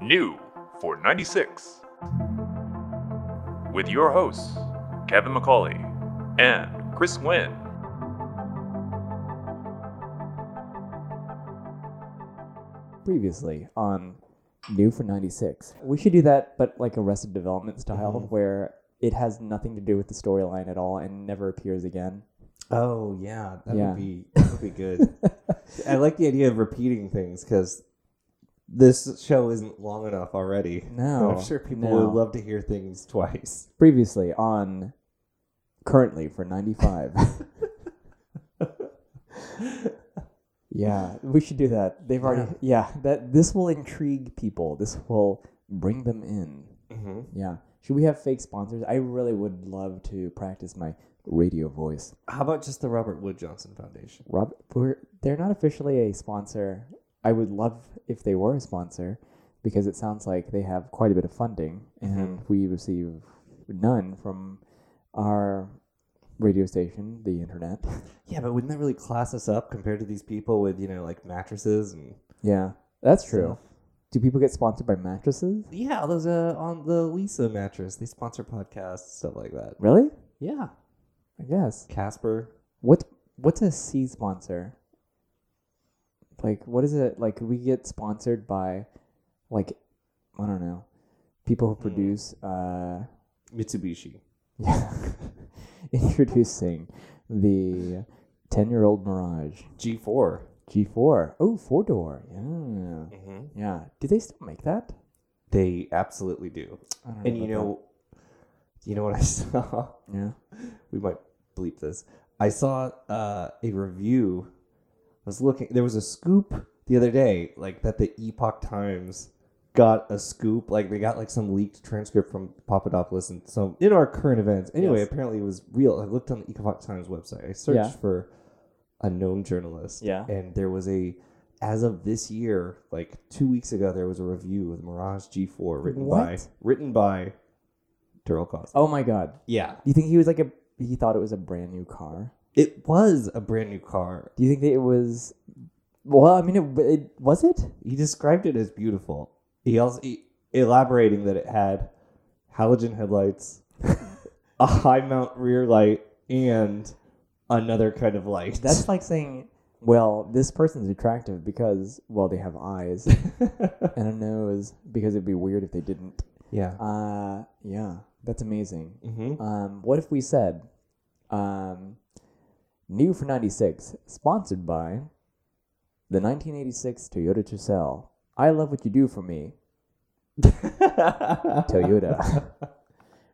New for 96. With your hosts, Kevin McCauley and Chris Nguyen. previously on New for 96. We should do that, but like Arrested Development style, Mhm. where it has nothing to do with the storyline at all and never appears again. Oh yeah, that Yeah. would be that would be good. I like the idea of repeating things because this show isn't long enough already. No, I'm sure people no. would love to hear things twice. Previously on currently for 95. yeah, we should do that. They've already yeah, that this will intrigue people. This will bring them in. Mm-hmm. Yeah. Should we have fake sponsors? I really would love to practice my radio voice. How about just the Robert Wood Johnson Foundation? Rob, we're, they're not officially a sponsor. I would love if they were a sponsor because it sounds like they have quite a bit of funding and we receive none from our radio station, the internet. Yeah, but wouldn't that really class us up compared to these people with you know like mattresses and yeah, that's true. stuff? Do people get sponsored by mattresses? Yeah, those uh on the Leesa mattress. They sponsor podcasts, stuff like that. Really? Yeah, I guess. Casper. What what's a C sponsor? Like what is it like we get sponsored by like I don't know. People who Hmm. produce uh Mitsubishi. Yeah. Introducing the 10 year old Mirage G4. G4. Oh, four door. Yeah. Mm-hmm. Yeah. Do they still make that? They absolutely do. And you know, you know what I saw? yeah. we might bleep this. I saw uh, a review. I was looking. There was a scoop the other day, like that the Epoch Times got a scoop. Like they got like some leaked transcript from Papadopoulos and some in our current events. Anyway, Yes. apparently it was real. I looked on the Epoch Times website. I searched Yeah. for a known journalist. Yeah. and there was a. As of this year, like two weeks ago, there was a review of the Mirage G4 written by What? written by Daryl Cosby. Oh my God. Yeah, Do you think he was like a, he thought it was a brand new car? It was a brand new car. Do you think that it was, well, I mean, it, it was it? He described it as beautiful. He also he, elaborating that it had halogen headlights, a high mount rear light, and another kind of light. That's like saying, well, this person's attractive because, well, they have eyes and a nose because it'd be weird if they didn't. yeah. Uh, yeah, that's amazing. Mm-hmm. Um, what if we said, um, new for 96, sponsored by the 1986 Toyota Tercel. I love what you do for me, Toyota.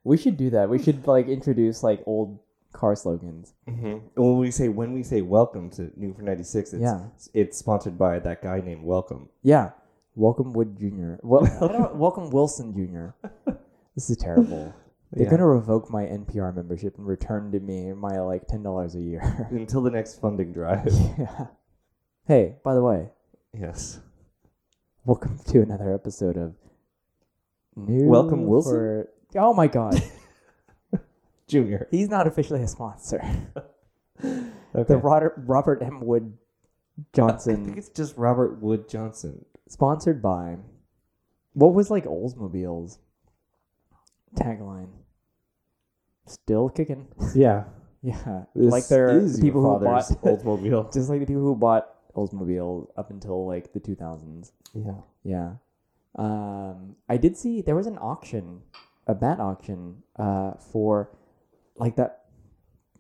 we should do that. We should like introduce like old car slogans. hmm When we say when we say welcome to New for ninety six, it's Yeah. it's sponsored by that guy named Welcome. Yeah, welcome Wood Jr. Well, welcome Wilson Jr. This is terrible. They're Yeah. gonna revoke my NPR membership and return to me my like ten dollars a year. Until the next funding drive. yeah. Hey, by the way, yes. welcome to another episode of New. Welcome, Wilson? for- Oh my God, Junior. he's not officially a sponsor. Okay. The Robert Robert M. Wood Johnson. I think it's just Robert Wood Johnson. sponsored by. What was like Oldsmobile's tagline? Still kicking. Yeah. Yeah, This like they're is the people who bought father's Oldsmobile. just like the people who bought Oldsmobile up until like the 2000s. yeah. Yeah. Um, I did see there was an auction, a BaT auction, uh, for like that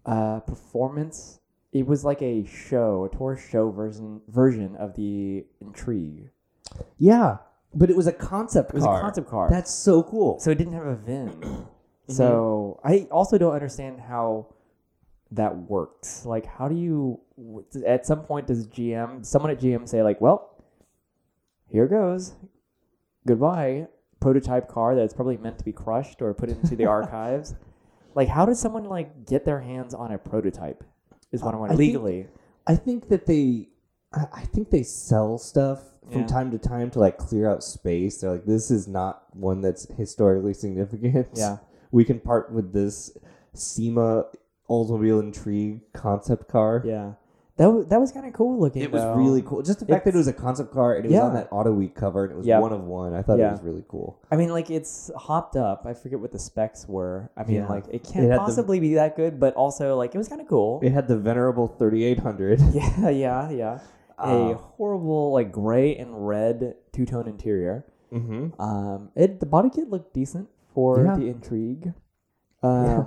uh, performance. It was like a show, a tour show version version of the Intrigue. Yeah. But it was a concept It was car. a concept car. That's so cool. so it didn't have a VIN. So mm-hmm. I also don't understand how that works. Like, how do you? At some point, does GM, someone at GM, say like, "Well, here goes, goodbye, prototype car that's probably meant to be crushed or put into the archives." Like, how does someone like get their hands on a prototype? Is what I want I think- legally. I think that they I I think they sell stuff from Yeah. time to time to like clear out space. They're like, this is not one that's historically significant. Yeah. We can part with this SEMA Oldsmobile Intrigue concept car. Yeah. That was, that was kind of cool looking. It was though. really cool. Just the fact that it was a concept car and it was on that Auto Week cover and it was Yeah. one of one. I thought Yeah. it was really cool. I mean, like it's hopped up. I forget what the specs were. I mean, Yeah. like it It can't had the- possibly be that good, but also like it was kind of cool. It had the venerable 3800. yeah, yeah, yeah. a Uh, horrible like gray and red two tone interior. mm-hmm. Um, it the body kit looked decent for Yeah. the intrigue. Uh,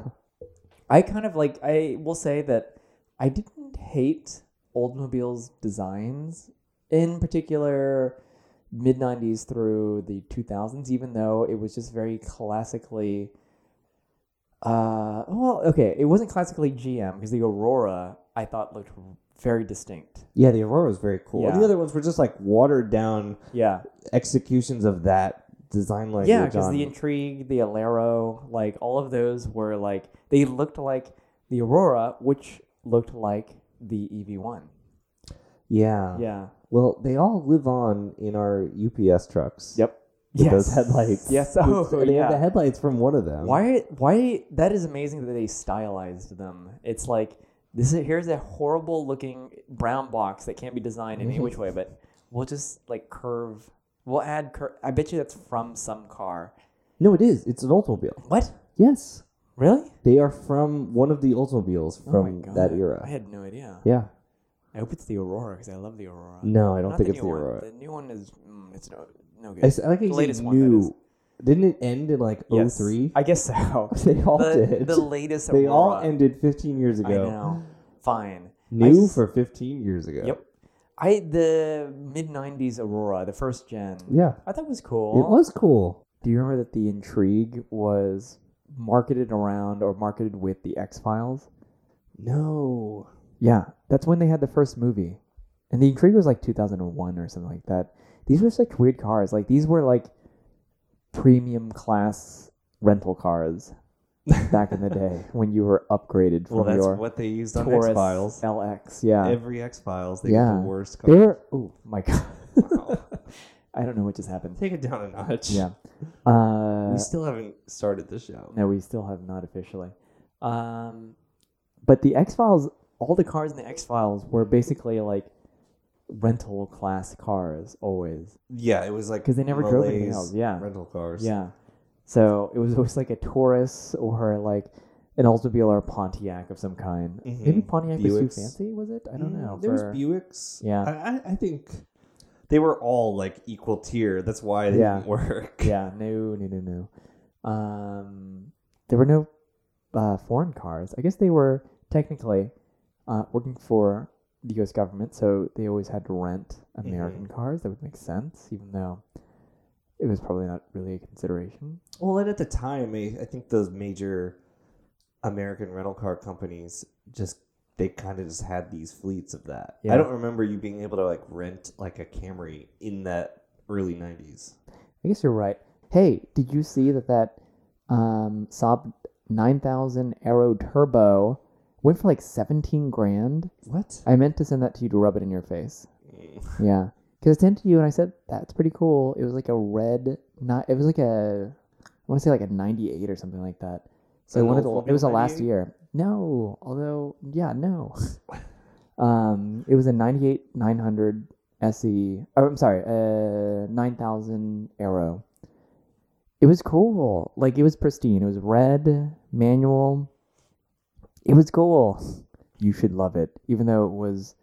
I kind of like. I will say that I didn't hate Oldsmobile's designs in particular mid 90s through the 2000s even though it was just very classically uh well okay it wasn't classically gm because the aurora i thought looked very distinct Yeah, the Aurora was very cool. And Yeah. the other ones were just like watered down yeah executions of that design language. yeah because the intrigue the alero like all of those were like they looked like the aurora which looked like the E ev1 yeah. yeah Well, they all live on in our UPS trucks. yep With those headlights. yes oh and they have yeah the headlights from one of them. Why? Why? That is amazing that they stylized them. It's like this is here's a horrible looking brown box that can't be designed in any which way, but we'll just like curve. We'll add. Cur- I bet you that's from some car. No, it is. It's an Oldsmobile. What? Yes. Really? They are from one of the Oldsmobiles Oh from God. that era. I had no idea. yeah. I hope it's the Aurora because I love the Aurora. No, I don't Not think the it's new the one. Aurora. The new one is. Mm, it's no. No good. I, I like The latest say one, new. Didn't it end in like Yes. 03? I guess so. They all the, did. the latest. they all ended 15 years ago. I know. Fine. New s- for 15 years ago. Yep. I the mid '90s Aurora, the first gen. Yeah. I thought it was cool. It was cool. Do you remember that the Intrigue was marketed around or marketed with the X Files? No. Yeah, that's when they had the first movie, and the Intrigue was like 2001 or something like that. These were such weird cars. Like these were like premium class rental cars back in the day when you were upgraded from Well, that's your what they used on X Files. LX. Yeah, Every X Files, they Yeah. get the worst. they Car. were. Oh my god. Wow. I don't know what just happened. Take it down a notch. Yeah. Uh, we still haven't started the show. no, we still have not officially. Um, but the X Files, all the cars in the X Files were basically like rental class cars always. Yeah, it was like because they never drove anything else, yeah. rental cars. Yeah. So it was always like a Taurus or like an Oldsmobile or a Pontiac of some kind. Maybe Mhm. Pontiac was too fancy, was it? I don't Mm, know. There was Buicks. Yeah. I, I, think they were all like equal tier. That's why they Yeah. didn't work. yeah, no, no, no, no. Um, there were no uh, foreign cars. I guess they were technically uh, working for the U.S. government, so they always had to rent American cars. That would make sense, even though it was probably not really a consideration. Well, and at the time, I, I think those major American rental car companies just they kind of just had these fleets of that. Yeah. I don't remember you being able to like rent like a Camry in that early '90s. I guess you're right. Hey, did you see that that um, Saab 9000 Aero Turbo went for like 17 grand? What? I meant to send that to you to rub it in your face. Yeah, because I sent it to you and I said that's pretty cool. It was like a red, not. It was like a, want to say like a '98 or something like that. So An one of the, it was the last 98? year. No, although yeah, no. um, it was a '98 900 SE. Oh, I'm sorry, uh, 9000 Aero. It was cool. Like it was pristine. It was red, manual. It was cool. You should love it, even though it was.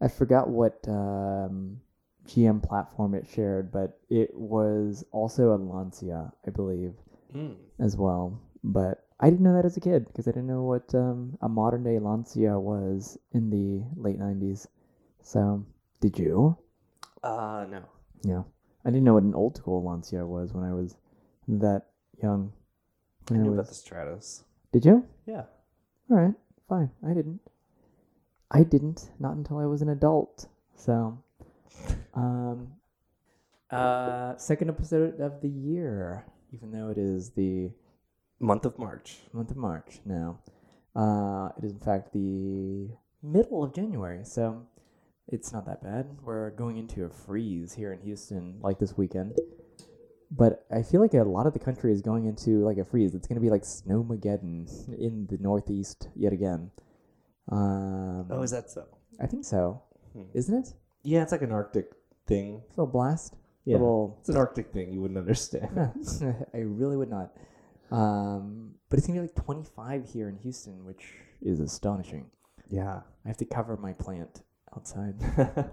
I forgot what um, GM platform it shared, but it was also a Lancia, I believe, Mm. as well. But I didn't know that as a kid because I didn't know what um, a modern day Lancia was in the late '90s. So, did you? Uh no. Yeah, I didn't know what an old school Lancia was when I was that young. I When I knew was- about the Stratos. Did you? Yeah. All right, fine. I didn't. I didn't. Not until I was an adult. So, um, uh, second episode of the year, even though it is the Month of March. month of March now. Uh, it is in fact the middle of January, so it's not that bad. We're going into a freeze here in Houston, like this weekend. But I feel like a lot of the country is going into like a freeze. It's going to be like snowmageddon in the Northeast yet again. Um, Oh, is that so? I think so. Hmm. Isn't it? Yeah, it's like an Arctic thing. it's little blast. Yeah. Little. It's an Arctic thing. You wouldn't understand. I really would not. Um, but it's gonna be like 25 here in Houston, which is astonishing. yeah. I have to cover my plant outside.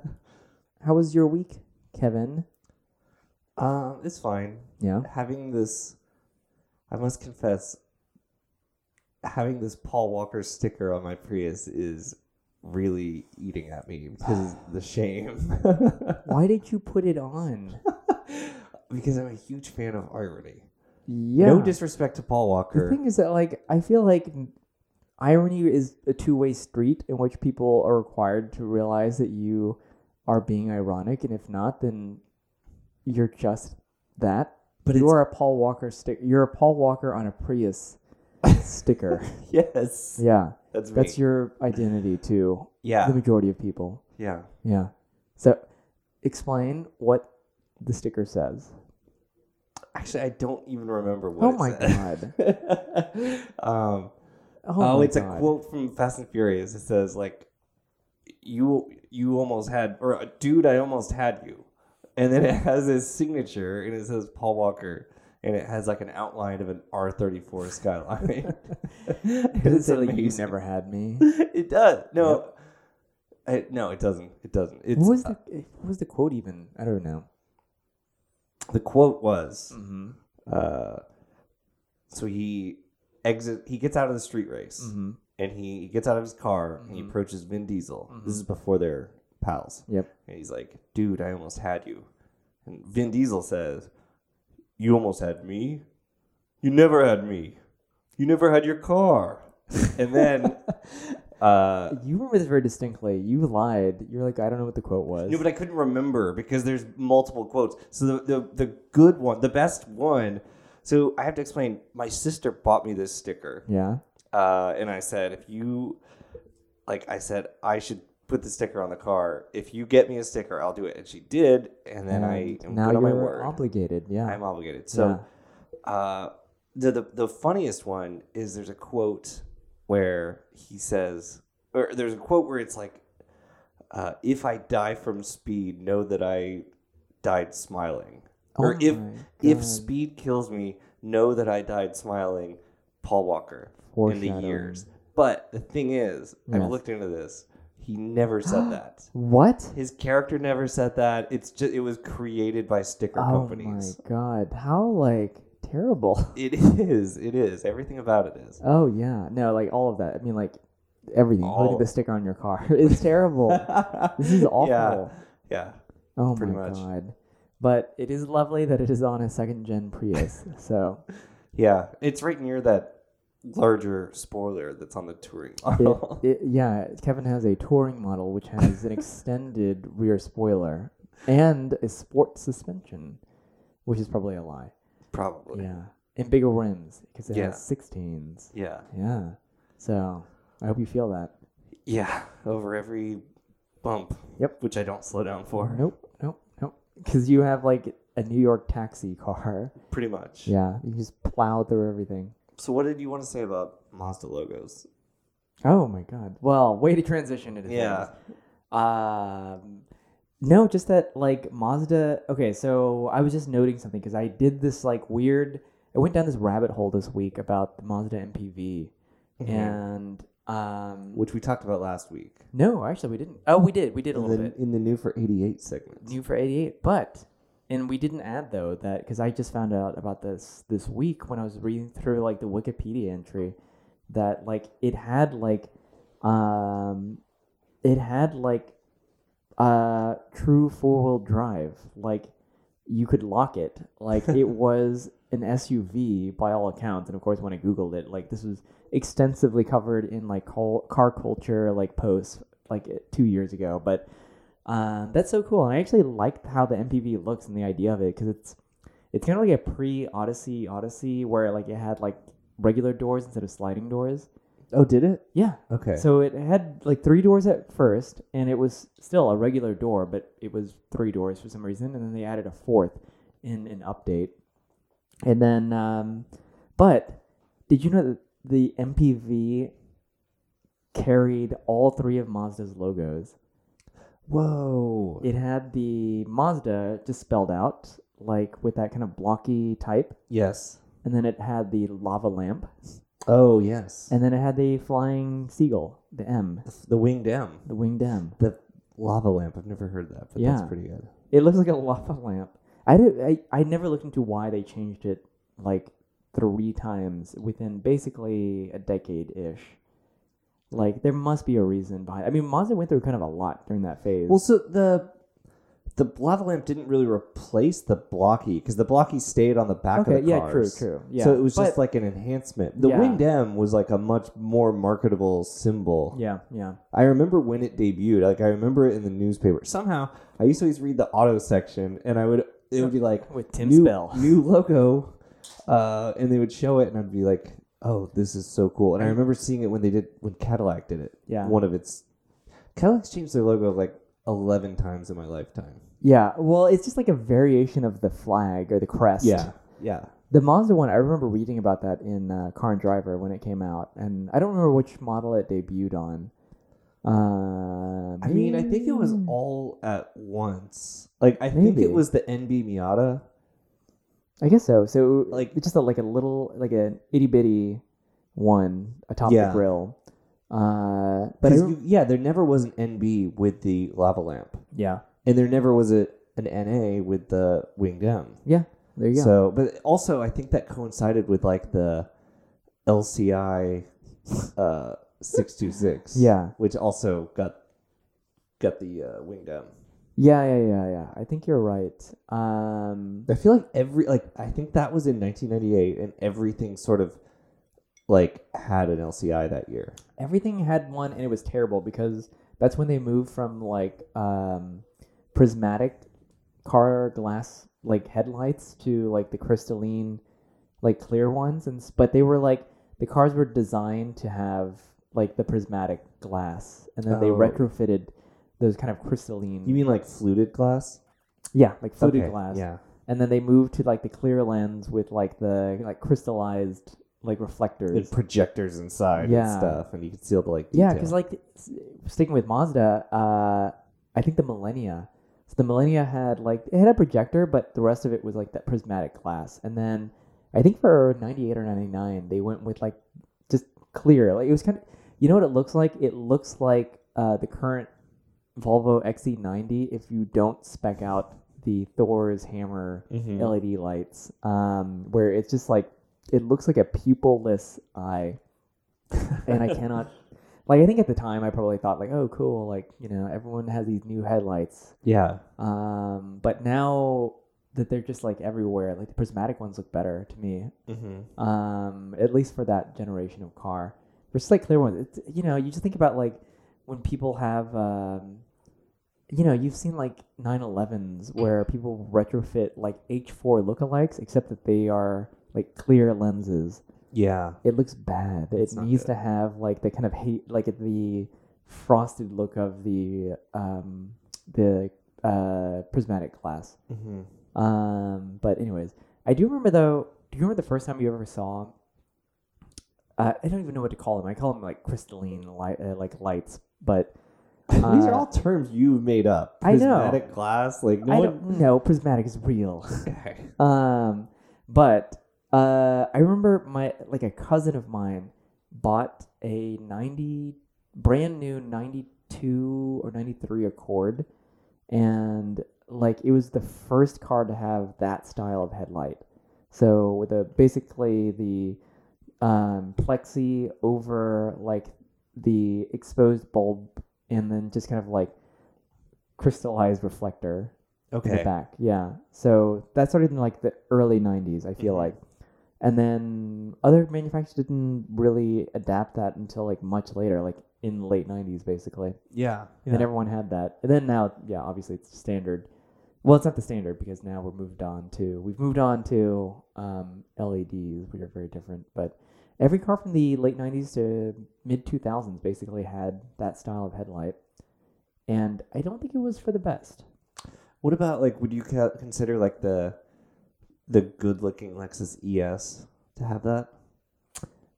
How was your week, Kevin? um, it's fine. Yeah. Having this, I must confess, having this Paul Walker sticker on my Prius is really eating at me because of the shame. Why did you put it on? because I'm a huge fan of irony. Yeah. No disrespect to Paul Walker. the thing is that, like, I feel like irony is a two-way street in which people are required to realize that you are being ironic, and if not, then you're just that. But you are a Paul Walker stick. You're a Paul Walker on a Prius sticker. yes, Yeah, that's me. that's your identity to yeah, the majority of people. yeah. Yeah. So, explain what the sticker says. Actually, I don't even remember what. Oh my said. um, Oh, oh, my it's a quote from Fast and Furious. It says like, "You you almost had," or "Dude, I almost had you," and then it has his signature, and it says Paul Walker, and it has like an outline of an R thirty four Skyline. Does it like you never had me? it does. No, I, no, it doesn't. It doesn't. It's what was the what was the quote even? I don't know. the quote was. Mm-hmm. Uh, so he exit. He gets out of the street race, Mm-hmm. and he gets out of his car and he Mhm. approaches Vin Diesel. This is before they're pals. Yep. And he's like, "Dude, I almost had you." And Vin Diesel says, "You almost had me. You never had me. You never had your car." and then, uh, You remember this very distinctly. You lied. You're like, I don't know what the quote was. no, but I couldn't remember because there's multiple quotes. So the, the the good one, the best one. So I have to explain. My sister bought me this sticker, yeah. uh, and I said, if you, like, I said I should put the sticker on the car. If you get me a sticker, I'll do it. And she did, and then I am now on my you're word. obligated. Yeah. I'm obligated. So, uh, the, the the funniest one is there's a quote where he says, or there's a quote where it's like, uh, "If I die from speed, know that I died smiling." Oh or if my if speed kills me, know that I died smiling. Paul Walker in the years. But the thing is, I've looked into this. He never said that. What? His character never said that. It's just it was created by sticker Oh companies. Oh my god! How like terrible. It is. It is. Everything about it is. Oh yeah. No, like all of that. I mean, like everything, All- the sticker on your car. it's terrible. this is awful. Yeah. Yeah. Oh pretty my much. god. But it is lovely that it is on a second gen Prius. so Yeah. It's right near that larger spoiler that's on the touring it, model. it, yeah, Kevin has a touring model which has an extended rear spoiler and a sport suspension, which is probably a lie. Probably. Yeah, and bigger rims because it Yeah. has 16s. Yeah. Yeah. So I hope you feel that. Yeah. Over every bump. Yep. Which I don't slow down for. Nope. Nope. Nope. Because you have like a New York taxi car. Pretty much. Yeah, you just plow through everything. So what did you want to say about Mazda logos? Oh my god. Well, way to transition into Yeah. things. Um, no, just that like Mazda. Okay, so I was just noting something because I did this like weird. I went down this rabbit hole this week about the Mazda MPV, and um, Which we talked about last week. no, actually we didn't. Oh, we did. We did a In little the, bit. in the new for 88 segment. New for eighty eight, but and we didn't add though that because I just found out about this this week when I was reading through like the Wikipedia entry that like it had like um it had like uh true four wheel drive. Like you could lock it. Like it was an SUV by all accounts. And of course when I googled it like this was extensively covered in like car culture like posts like uh, 2 years ago. But um, that's so cool, and I actually liked how the MPV looks and the idea of it because it's it's kind of like a pre Odyssey Odyssey where like it had like regular doors instead of sliding doors. Oh, did it? Yeah. Okay. So it had like three doors at first, and it was still a regular door, but it was three doors for some reason, and then they added a fourth in an update. And then, um, but did you know that the MPV carried all three of Mazda's logos. Whoa. It had the Mazda just spelled out, like with that kind of blocky type, yes. and then it had the lava lamp, Oh yes. and then it had the flying seagull, the M, the winged M. the winged M. The lava lamp. I've never heard that, but Yeah. that's pretty good. It looks like a lava lamp. I did. I, I never looked into why they changed it like three times within basically a decade ish. Like there must be a reason behind. I mean, Mazda went through kind of a lot during that phase. Well, so the the lava lamp didn't really replace the blocky because the blocky stayed on the back okay, of the yeah, cars. true, true. Yeah, So it was But- just like an enhancement. The Yeah. winged M was like a much more marketable symbol. yeah, yeah. I remember when it debuted. Like I remember it in the newspaper. Somehow I used to always read the auto section, and I would it would be like With Tim new, Spell. new logo, uh, and they would show it, and I'd be like, "Oh, this is so cool!" And I remember seeing it when they did when Cadillac did it. Yeah. one of its Cadillac's changed their logo like eleven times in my lifetime. Yeah, well, it's just like a variation of the flag or the crest. Yeah, yeah. The Mazda one, I remember reading about that in uh, Car and Driver when it came out, and I don't remember which model it debuted on. Uh, I mean, I think it was all at once. Like I think Maybe. it was the NB Miata. I guess so. So Like- it's just a, like a little like an itty bitty one atop Yeah. the grill. Uh, but I rem- you, yeah, there never was an NB with the lava lamp, yeah, and there never was a an NA with the winged M. yeah, there you go. So, but also I think that coincided with like the LCI uh, six two six. Yeah. which also got got the uh, winged M. yeah, yeah, yeah, yeah. I think you're right. Um, I feel like every like I think that was in 1998, and everything sort of like had an LCI that year. everything had one, and it was terrible because that's when they moved from like um, prismatic car glass like headlights to like the crystalline like clear ones and s- but they were like the cars were designed to have like the prismatic glass and then they Oh. retrofitted those kind of crystalline You mean like fluted glass? yeah like fluted Okay, glass Yeah. and then they moved to like the clear lens with like the like crystallized like reflectors And projectors inside and Yeah. stuff, and you could see all the like. Yeah, because like sticking with Mazda, uh, I think the Millennia. So the Millennia had like it had a projector, but the rest of it was like that prismatic glass. And then I think for ninety eight or ninety nine, they went with like just clear. Like it was kind of, you know what it looks like? It looks like uh, the current Volvo XC90 if you don't spec out the Thor's hammer Mhm. LED lights, um, where it's just like it looks like a pupilless eye, and I cannot. Like I think at the time I probably thought like, oh cool, like you know everyone has these new headlights. yeah. Um, but now that they're just like everywhere, like the prismatic ones look better to me. Mm-hmm. Um, at least for that generation of car, versus like clear ones. It's, you know, you just think about like when people have, um, you know, you've seen like 911s where people retrofit like H4 lookalikes, except that they are like clear lenses. Yeah. It looks bad. It needs good. to have like the kind of hate, like the frosted look of the um, the uh, prismatic glass. Mm-hmm. Um, but anyways, I do remember though. Do you remember the first time you ever saw? Uh, I don't even know what to call them. I call them like crystalline light, uh, like lights. But These are Uh, all terms you've made up. I know. Prismatic glass, like no I one. don't know. Prismatic is real. Okay. um, but uh, I remember my like a cousin of mine bought a ninety brand new ninety two or ninety three Accord, and like it was the first car to have that style of headlight. So with a basically the um, plexi over like the exposed bulb, and then just kind of like crystallized reflector in the Okay. back. Yeah. So that started in like the early 90s, I feel Mhm. like. And then other manufacturers didn't really adapt that until like much later, like in late 90s, basically. Yeah. And then everyone had that. And then now, yeah, obviously it's standard. Well, it's not the standard because now we're moved on to, we've moved on to um, LEDs, which are very different. But every car from the late 90s to mid 2000s basically had that style of headlight. And I don't think it was for the best. What about like? Would you ca- consider like the the good-looking Lexus ES to have that?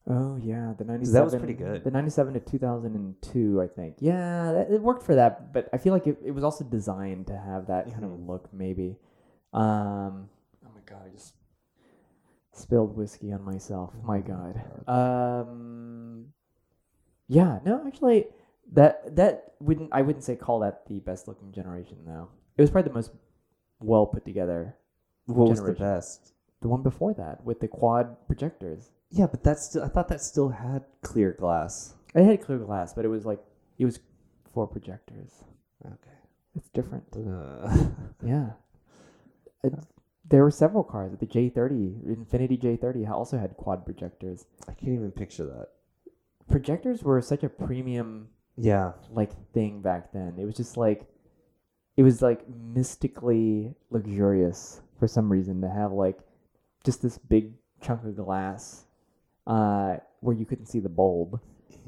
Oh yeah, the 97 that was pretty good. The ninety seven to two thousand and two, I think. Yeah, that, it worked for that, but I feel like it, it was also designed to have that kind of Mhm. look, maybe. Um, oh my god, I just spilled whiskey on myself. My god. Um, yeah, no, actually, that that wouldn't I wouldn't say call that the best looking generation though. It was probably the most well put together. What was the best? The one before that with the quad projectors. Yeah, but that's still, I thought that still had clear glass. It had clear glass, but it was like it was four projectors. Okay. It's different. Uh, Yeah. It, there were several cars. The J30, Infiniti J30, also had quad projectors. I can't even picture that. Projectors were such a premium Yeah. like thing back then. It was just like it was like mystically luxurious for some reason to have like just this big chunk of glass uh where you couldn't see the bulb.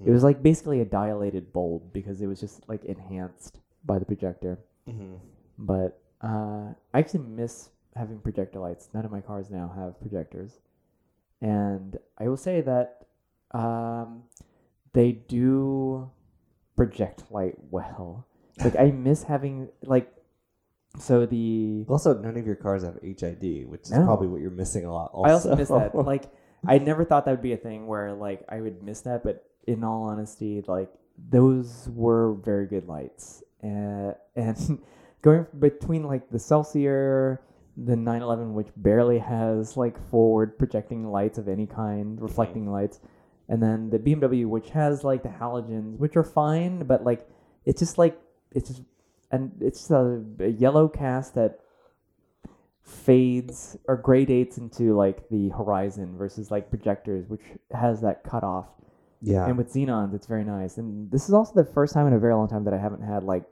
It was like basically a dilated bulb because it was just like enhanced by the projector. Mhm. But uh, I actually miss having projector lights. None of my cars now have projectors, and I will say that um, they do project light well. Like I miss having like so the Also, none of your cars have HID, which is No. probably what you're missing a lot. Also. I also miss that. Like I never thought that would be a thing where like I would miss that, but in all honesty, like those were very good lights. Uh, and going between like the Celsior, the 911, which barely has like forward projecting lights of any kind, reflecting lights, and then the BMW, which has like the halogens, which are fine, but like it's just like it's just and it's a, a yellow cast that fades or gradates into like the horizon versus like projectors, which has that cutoff. yeah. And with xenons, it's very nice. And this is also the first time in a very long time that I haven't had like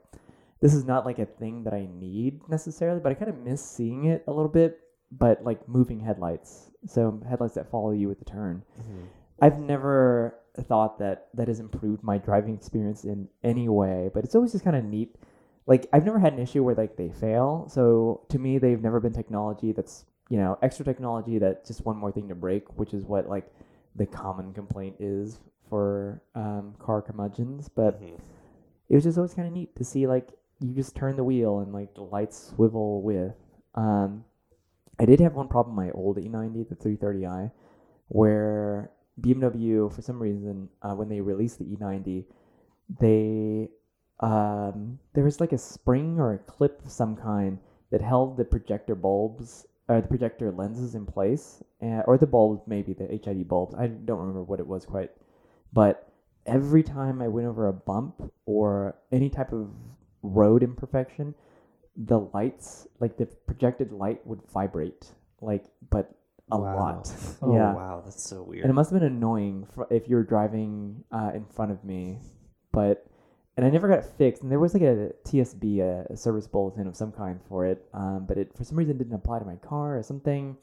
this is not like a thing that I need necessarily, but I kind of miss seeing it a little bit. But like moving headlights, so headlights that follow you with the turn. Mhm. I've never thought that that has improved my driving experience in any way, but it's always just kind of neat. Like I've never had an issue where like they fail. So to me, they've never been technology that's you know extra technology that just one more thing to break, which is what like the common complaint is for um, car curmudgeons. But Mhm. it was just always kind of neat to see like you just turn the wheel and like the lights swivel with. Um, I did have one problem my old E90, the 330i, where BMW for some reason uh, when they released the E90, they um, there was like a spring or a clip of some kind that held the projector bulbs or the projector lenses in place, uh, or the bulbs maybe the HID bulbs. I don't remember what it was quite, but every time I went over a bump or any type of road imperfection, the lights, like the projected light, would vibrate, like but a Wow. lot. Oh, yeah, wow. That's so weird. and it must have been annoying fr- if you were driving uh, in front of me, but and I never got it fixed. And there was like a TSB, a, a service bulletin of some kind for it, um, but it for some reason didn't apply to my car or something.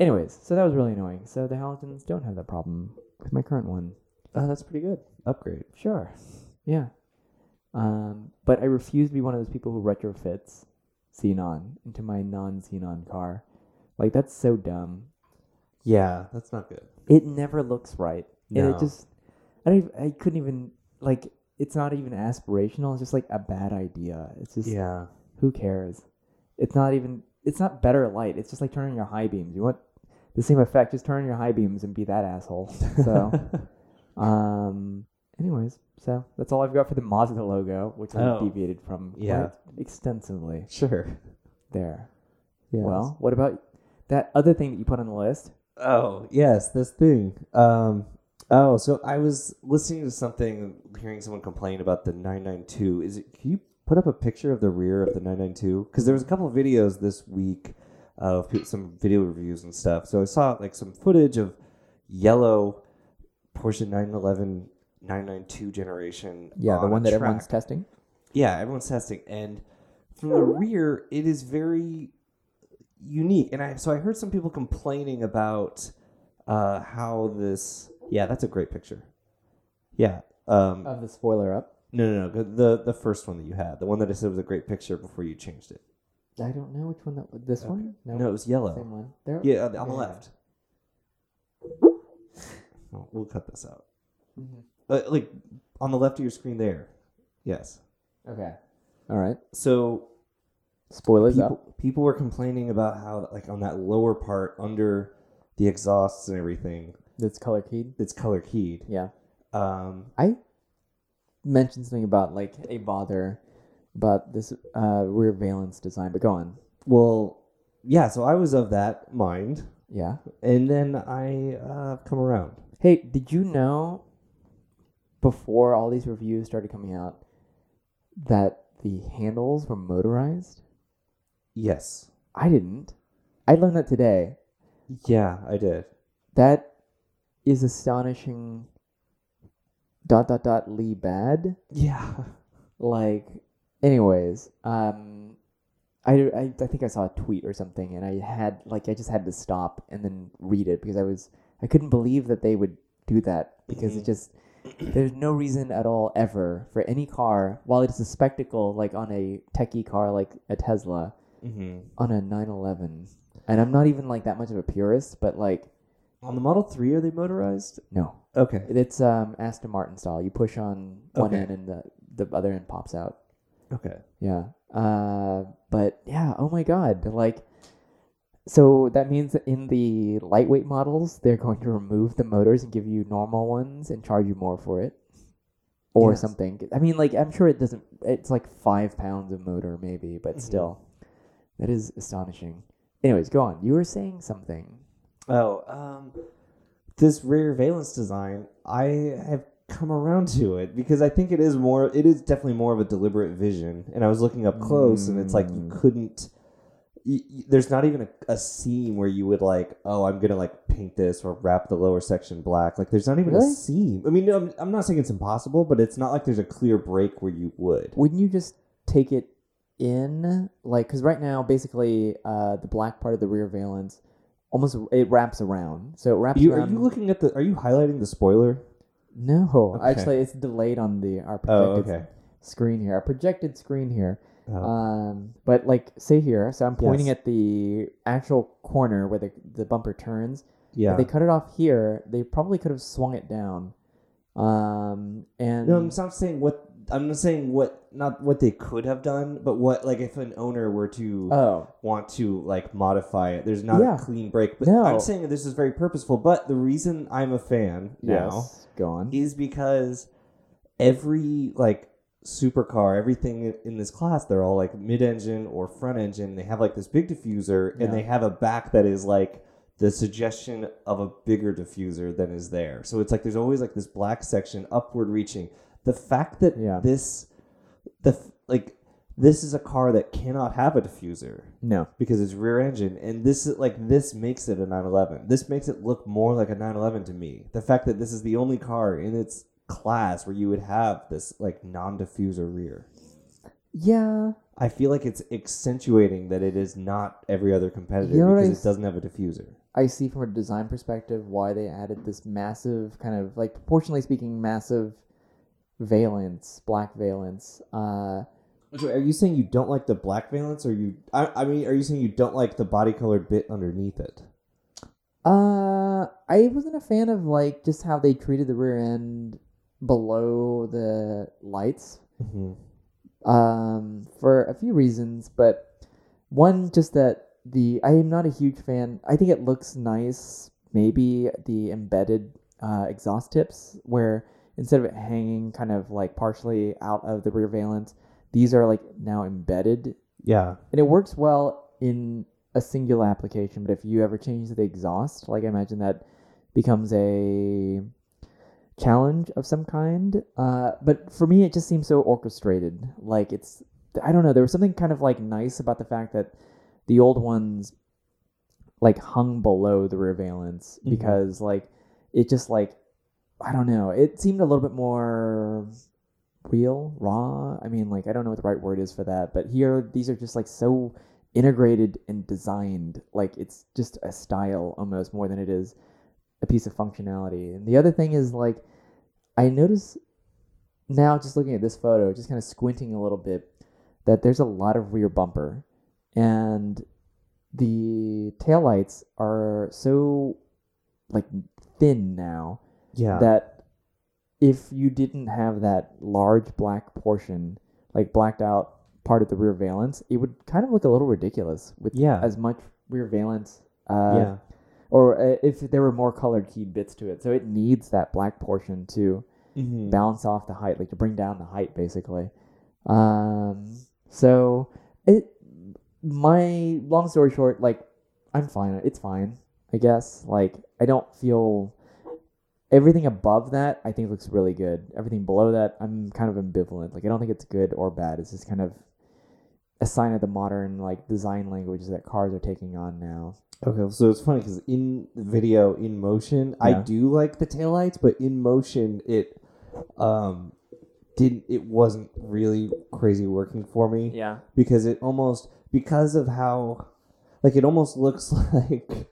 Anyways, so that was really annoying. So the halogens don't have that problem with my current one. oh, that's pretty good. Upgrade. Sure, yeah. Um, but I refuse to be one of those people who retrofits xenon into my non-xenon car. Like that's so dumb. Yeah, that's not good. it never looks right. And it just I don't even, I couldn't even like it's not even aspirational, it's just like a bad idea. It's just Yeah. who cares? It's not even it's not better light. It's just like turning your high beams. You want the same effect, just turn your high beams and be that asshole. So um anyways, so that's all I've got for the Mazda logo, which I Oh. deviated from Yeah. quite extensively sure. there. Yes. Well, what about that other thing that you put on the list? Oh, yes, this thing. Um oh, so I was listening to something hearing someone complain about the 992. Is it can you put up a picture of the rear of the 992 cuz there was a couple of videos this week of some video reviews and stuff. So I saw like some footage of yellow Porsche 911 992 generation. Yeah, the on one that track. everyone's testing. Yeah, everyone's testing, and from the rear, it is very unique. And I so I heard some people complaining about uh, how this. Yeah, that's a great picture. Yeah. Um, Of the spoiler up. no, no, no. The the first one that you had, the one that I said was a great picture before you changed it. I don't know which one that was. this one. No, it was yellow. same one. There. Yeah, on the Yeah. left. Oh, we'll cut this out. Mhm. Uh, like on the left of your screen there. Yes. Okay. All right. So Spoilers people, up. people were complaining about how like on that lower part under the exhausts and everything, That's color keyed. it's color keyed. Yeah. Um, I mentioned something about like a bother about this uh, rear valence design, but go on. well, yeah. So I was of that mind, Yeah. and then I uh, come around. Hey, did you know before all these reviews started coming out that the handles were motorized? Yes. I didn't. I learned that today. Yeah, I did. That is astonishing. Dot dot dot Lee bad. Yeah. Like, anyways, um, I, I I think I saw a tweet or something, and I had like I just had to stop and then read it because I was I couldn't believe that they would do that because it Mhm. just there's no reason at all ever for any car while it's a spectacle like on a techie car like a Tesla Mm-hmm. on a 911 and I'm not even like that much of a purist but like On the Model Three, are they motorized? no Okay. it's um Aston Martin style you push on one Okay. end and the the other end pops out Okay. Yeah. Uh, but yeah, oh my god. Like, so that means that in the lightweight models, they're going to remove the motors and give you normal ones and charge you more for it. Or Yes. something. I mean, like, I'm sure it doesn't, it's like five pounds of motor, maybe, but Mhm. still. That is astonishing. Anyways, go on. You were saying something. Oh, um, this rear valence design, I have come around to it because I think it is more. It is definitely more of a deliberate vision. And I was looking up close, and it's like you Mm. couldn't. Y- y- there's not even a, a seam where you would like, oh, I'm gonna like paint this or wrap the lower section black. Like, there's not even Really? a seam. I mean, I'm, I'm not saying it's impossible, but it's not like there's a clear break where you would. Wouldn't you just take it in? Like, because right now, basically, uh, the black part of the rear valence almost it wraps around. So it wraps You, are around. you looking at the? Are you highlighting the spoiler? No, Okay. actually, it's delayed on the our Oh, projected okay. screen here. Our projected screen here. Oh. Um, but like, say here. So I'm pointing Yes. at the actual corner where the the bumper turns. yeah. If they cut it off here, they probably could have swung it down. Um, and No, I'm not saying what I'm not saying what not what they could have done, but what like if an owner were to oh, want to like modify it, there's not Yeah. a clean break. But No. I'm saying this is very purposeful. But the reason I'm a fan now go on. is because every like supercar, everything in this class, they're all like mid-engine or front engine. They have like this big diffuser, Yeah. and they have a back that is like the suggestion of a bigger diffuser than is there. So it's like there's always like this black section upward reaching. The fact that Yeah. this, the like this is a car that cannot have a diffuser No, because it's rear engine and this is like this makes it a 911 this makes it look more like a 911 to me the fact that this is the only car in its class where you would have this like non-diffuser rear. Yeah, i feel like it's accentuating that it is not every other competitor You know what because I it s- doesn't have a diffuser. I see from a design perspective why they added this massive kind of like proportionally speaking massive valence, black valence. Uh, so are you saying you don't like the black valence or you I, I mean are you saying you don't like the body colored bit underneath it? Uh, I wasn't a fan of like just how they treated the rear end below the lights. mm-hmm. Um, for a few reasons, but one just that the I am not a huge fan. I think it looks nice. Maybe the embedded uh, exhaust tips where instead of it hanging kind of like partially out of the rear valence, these are like now embedded yeah and it works well in a singular application but if you ever change the exhaust like i imagine that becomes a challenge of some kind uh, but for me it just seems so orchestrated. Like it's i don't know there was something kind of like nice about the fact that the old ones like hung below the rear valence Mhm. because like it just like i don't know it seemed a little bit more real raw. I mean like i don't know what the right word is for that but here these are just like so integrated and designed. Like it's just a style almost more than it is a piece of functionality and the other thing is like i notice now just looking at this photo just kind of squinting a little bit that there's a lot of rear bumper and the taillights are so like thin now Yeah. that if you didn't have that large black portion, like blacked out part of the rear valence, it would kind of look a little ridiculous with Yeah. as much rear valence. Uh, yeah. Or uh, if there were more colored key bits to it, so it needs that black portion to Mhm. balance off the height, like to bring down the height, basically. Um, so it, my long story short, like I'm fine. It's fine, I guess. Like I don't feel everything above that. I think looks really good. Everything below that, I'm kind of ambivalent. Like I don't think it's good or bad. It's just kind of a sign of the modern like design language that cars are taking on now. Okay, so it's funny because in the video in motion, I do like the taillights, but in motion, it um didn't. It wasn't really crazy working for me Yeah. because it almost because of how like it almost looks like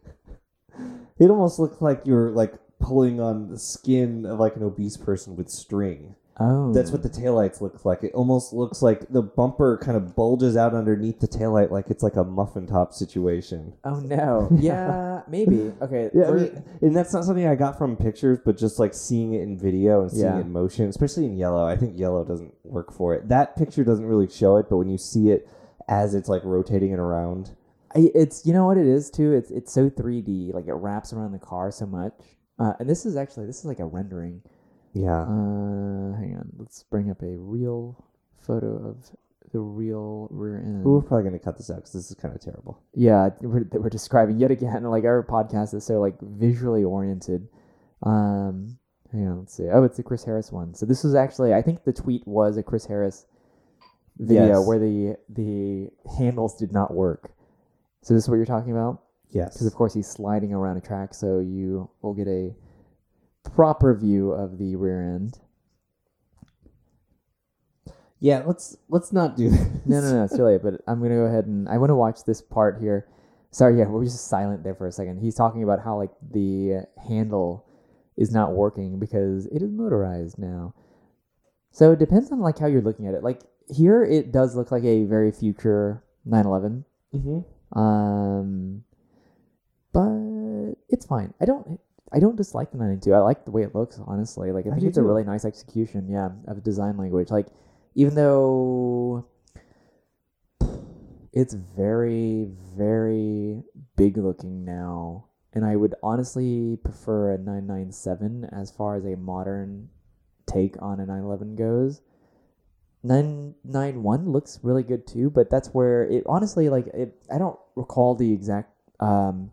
it almost looks like you're like pulling on the skin of like an obese person with string. Oh. That's what the taillights look like. It almost looks like the bumper kind of bulges out underneath the taillight like it's like a muffin top situation. Oh no. Yeah. maybe. Okay. Yeah, I mean, and that's not something I got from pictures, but just like seeing it in video and seeing Yeah. it in motion, especially in yellow. I think yellow doesn't work for it. That picture doesn't really show it, but when you see it as it's like rotating it around, I, it's you know what it is too. It's it's so 3D, like it wraps around the car so much. Uh, and this is actually this is like a rendering. Yeah, Uh, hang on, let's bring up a real photo of the real rear end. we're probably gonna cut this out because this is kind of terrible. Yeah, we're, we're describing yet again. Like our podcast is so like visually oriented. Um, hang on, let's see. Oh, it's the Chris Harris one. So this was actually, I think the tweet was a Chris Harris video Yes. where the the handles did not work. So this is what you're talking about? Yes, because of course he's sliding around a track, so you will get a proper view of the rear end. yeah. Let's let's not do this. No, no, no, it's too late. But I'm gonna go ahead and I want to watch this part here. Sorry, yeah, we were just silent there for a second. He's talking about how like the handle is not working because it is motorized now. So it depends on like how you're looking at it. Like here, it does look like a very future 911. Mm-hmm. Um, but it's fine. I don't. I don't dislike the 992. I like the way it looks. Honestly, like I I think it's a really nice execution. Yeah, of design language. Like even though it's very, very big looking now, and I would honestly prefer a 997 as far as a modern take on a 911 goes. 991 looks really good too, but that's where it honestly like it I don't recall the exact um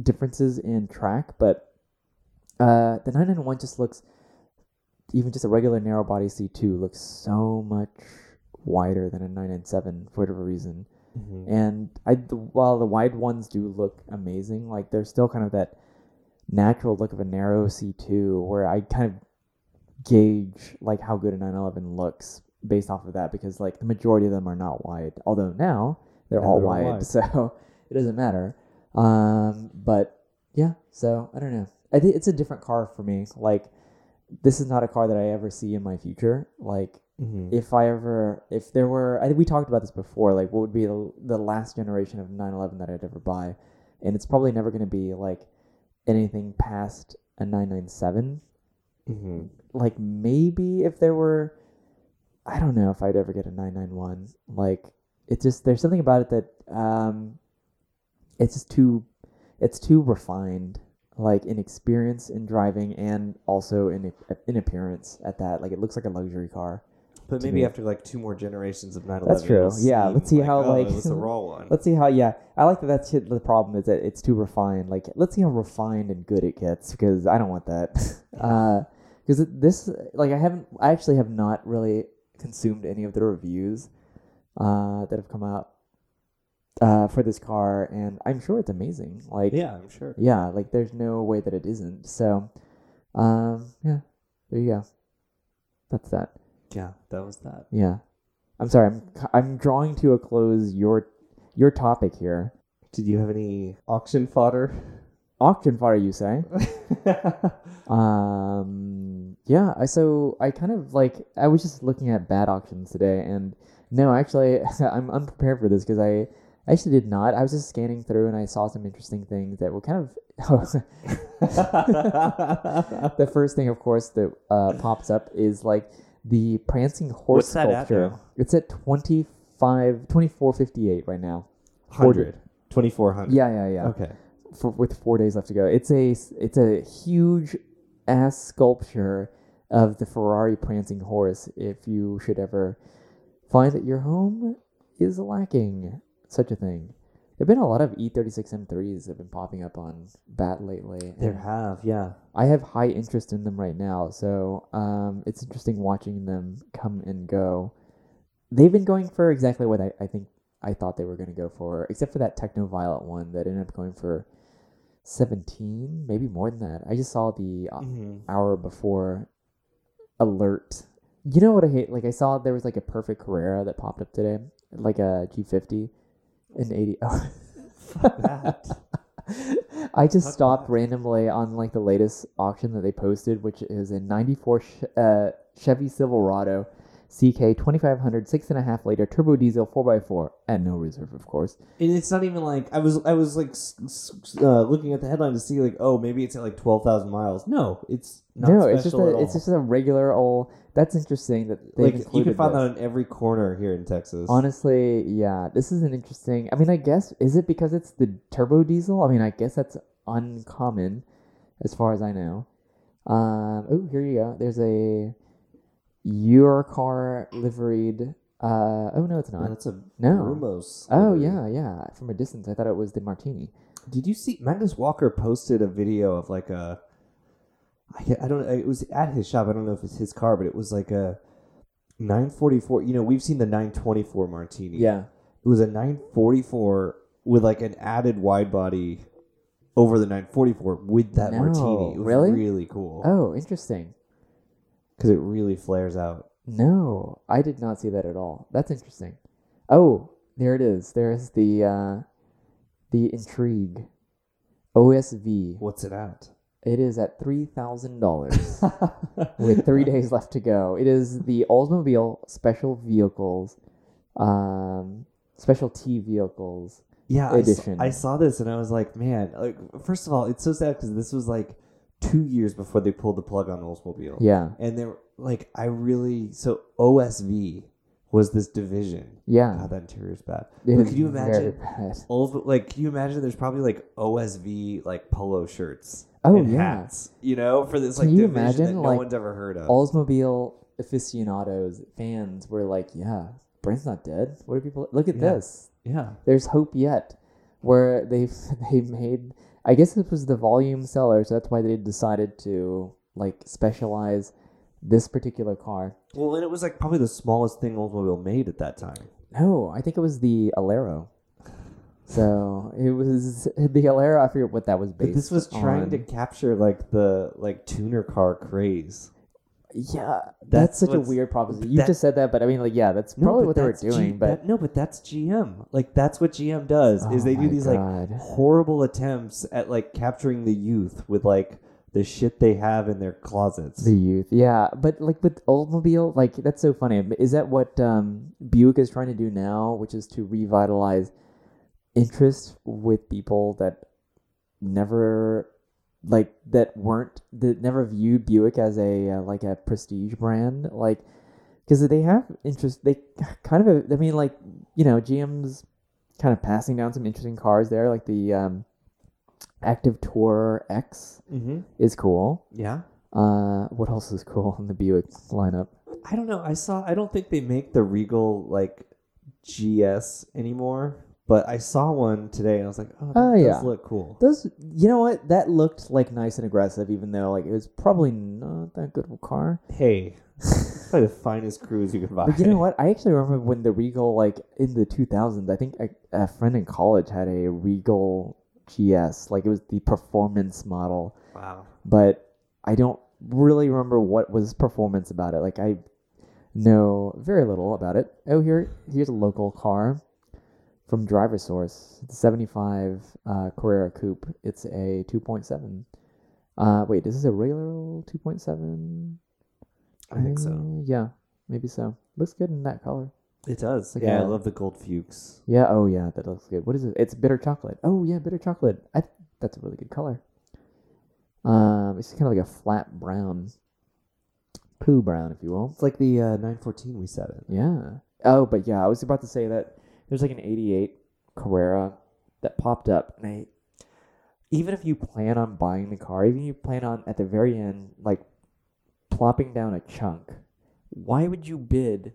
differences in track, but uh the 991 just looks even just a regular narrow body C2 looks so much wider than a 997 for whatever reason. Mm-hmm. And I the, while the wide ones do look amazing, like there's still kind of that natural look of a narrow C2 where I kind of gauge like how good a 911 looks based off of that because like the majority of them are not wide. Although now they're all they're wide, wide. so it doesn't matter. Um, but yeah, so I don't know. I think it's a different car for me. Like this is not a car that I ever see in my future. Like Mm-hmm. if I ever, if there were, I think we talked about this before. Like, what would be the, the last generation of 911 that I'd ever buy? And it's probably never going to be like anything past a 997. Mm-hmm. Like, maybe if there were, I don't know if I'd ever get a 991. Like, it just, there's something about it that, um, it's just too, it's too refined. Like in experience in driving and also in in appearance at that, like it looks like a luxury car. But maybe me. after like two more generations of 911, That's true. Yeah, let's see how, oh, like- it's a raw one. Let's see how. Yeah, I like that. That's the problem is that it's too refined. Like, let's see how refined and good it gets because I don't want that. Because this, like, I haven't. I actually have not really consumed any of the reviews uh, that have come out uh, for this car, and I'm sure it's amazing. Like, yeah, I'm sure. yeah, like there's no way that it isn't. So, um, yeah, there you go. That's that. Yeah, that was that. Yeah, I'm sorry. I'm I'm drawing to a close your your topic here. Did you have any auction fodder? Auction fodder, you say? Um, yeah. I so I kind of like I was just looking at BaT auctions today, and no, actually, I'm unprepared for this because I I actually did not. I was just scanning through and I saw some interesting things that were kind of. the first thing, of course, that uh, pops up is like the prancing horse What's that at sculpture. now? It's at 25, 2458 right now. 100. 2400. Yeah, yeah, yeah. Okay. For, with four days left to go, it's a it's a huge ass sculpture of the Ferrari prancing horse. If you should ever find that your home is lacking such a thing, there've been a lot of E E36 M3s that have been popping up on BaT lately. There have, yeah. I have high interest in them right now, so um, it's interesting watching them come and go. They've been going for exactly what I, I think I thought they were going to go for, except for that Techno Violet one that ended up going for 17, maybe more than that. I just saw the uh, Mm-hmm. hour before alert. You know what I hate? Like, I saw there was like a perfect Carrera that popped up today, like a G50 in 80. Oh. that. I just Fuck stopped that. randomly on like the latest auction that they posted, which is a 94 uh, Chevy Silverado CK 2500 6.5 liter turbo diesel 4x4 at no reserve, of course. And it's not even like I was. I was like uh, looking at the headline to see like, oh, maybe it's at like twelve thousand miles. No, it's not. no, it's just a, it's just a regular old. That's interesting that they like you can find this. that on every corner here in Texas. Honestly, yeah, this is an interesting. I mean, I guess is it because it's the turbo diesel? I mean, I guess that's uncommon, as far as I know. Um, oh, here you go. There's a your car liveried. Uh, oh no, it's not. that's a No. Brumos. Oh yeah, yeah. From a distance, I thought it was the Martini. Did you see Magnus Walker posted a video of like a I, don't it was at his shop. I don't know if it's his car, but it was like a 944. You know, we've seen the 924 Martini. Yeah. It was a 944 with like an added wide body over the 944 with that No, Martini. It was really? really cool Oh, interesting. Because it really flares out. No, I did not see that at all. That's interesting. Oh, there it is. There's the uh, the intrigue. OSV. What's it at? It is at three thousand dollars with three days left to go. It is the Oldsmobile Special Vehicles, um, Specialty Vehicles. Yeah, I saw. I saw this and I was like, man. Like, first of all, it's so sad because this was like two years before they pulled the plug on Oldsmobile. Yeah, and they're like, I really so OSV was this division. yeah. God, that interior's bad. It But could you imagine? bad. Olds- like, can you imagine? There's probably like OSV like polo shirts. Oh, and yeah. hats. You know, for this Can like you division imagine, that no like, one's ever heard of. Oldsmobile aficionados, fans were like, "Yeah, brand's not dead. What are people? Look at Yeah. this. yeah, There's hope yet." Where they've they made, I guess it was the volume seller, so that's why they decided to like specialize this particular car. well, and it was like probably the smallest thing Oldsmobile made at that time. No, I think it was the Alero. So it was the Alero. I forget what that was based. But this was trying to capture like the like tuner car craze. Yeah, that's, That's such a weird proposition. You that- just said that, but I mean, like, yeah, that's probably what they were that's G- doing. but that- no, but that's GM. Like that's what GM does. is Oh they do these God. like horrible attempts at like capturing the youth with like the shit they have in their closets. The youth, yeah, but like with Oldsmobile, like that's so funny. Is that what um, Buick is trying to do now, which is to revitalize interest with people that never, like that weren't that never viewed Buick as a uh, like a prestige brand, like because they have interest. They kind of, I mean, like you know, GM's kind of passing down some interesting cars there, like the um, Active Tour X mm-hmm. is cool. Yeah. Uh, what else is cool in the Buick lineup? I don't know. I saw. I don't think they make the Regal like GS anymore. But I saw one today, and I was like, "Oh, that Oh, does yeah. look cool." Those, you know what? That looked like nice and aggressive, even though like it was probably not that good of a car. Hey, it's probably the finest cruise you can buy. But you know what? I actually remember when the Regal, like in the 2000s, I think a, a friend in college had a Regal GS. Like it was the performance model, Wow. but I don't really remember what was performance about it. Like I know very little about it. Oh, here, here's a local car from Driver Source. It's a 75 uh, Carrera Coupe. It's a 2.7. Uh, wait, is this a regular 2.7? I think so. Uh, yeah, maybe so. Looks good in that color. It does. Yeah. Yeah, I love the gold fuchs. Yeah. Oh, yeah. That looks good. What is it? It's bitter chocolate. Oh, yeah, bitter chocolate. I that's a really good color. Um, it's kind of like a flat brown, poo brown, if you will. It's like the uh, 914 we said it. Yeah. Oh, but yeah, I was about to say that there's like an '88 Carrera that popped up, and I, even if you plan on buying the car, even if you plan on at the very end, like plopping down a chunk, why would you bid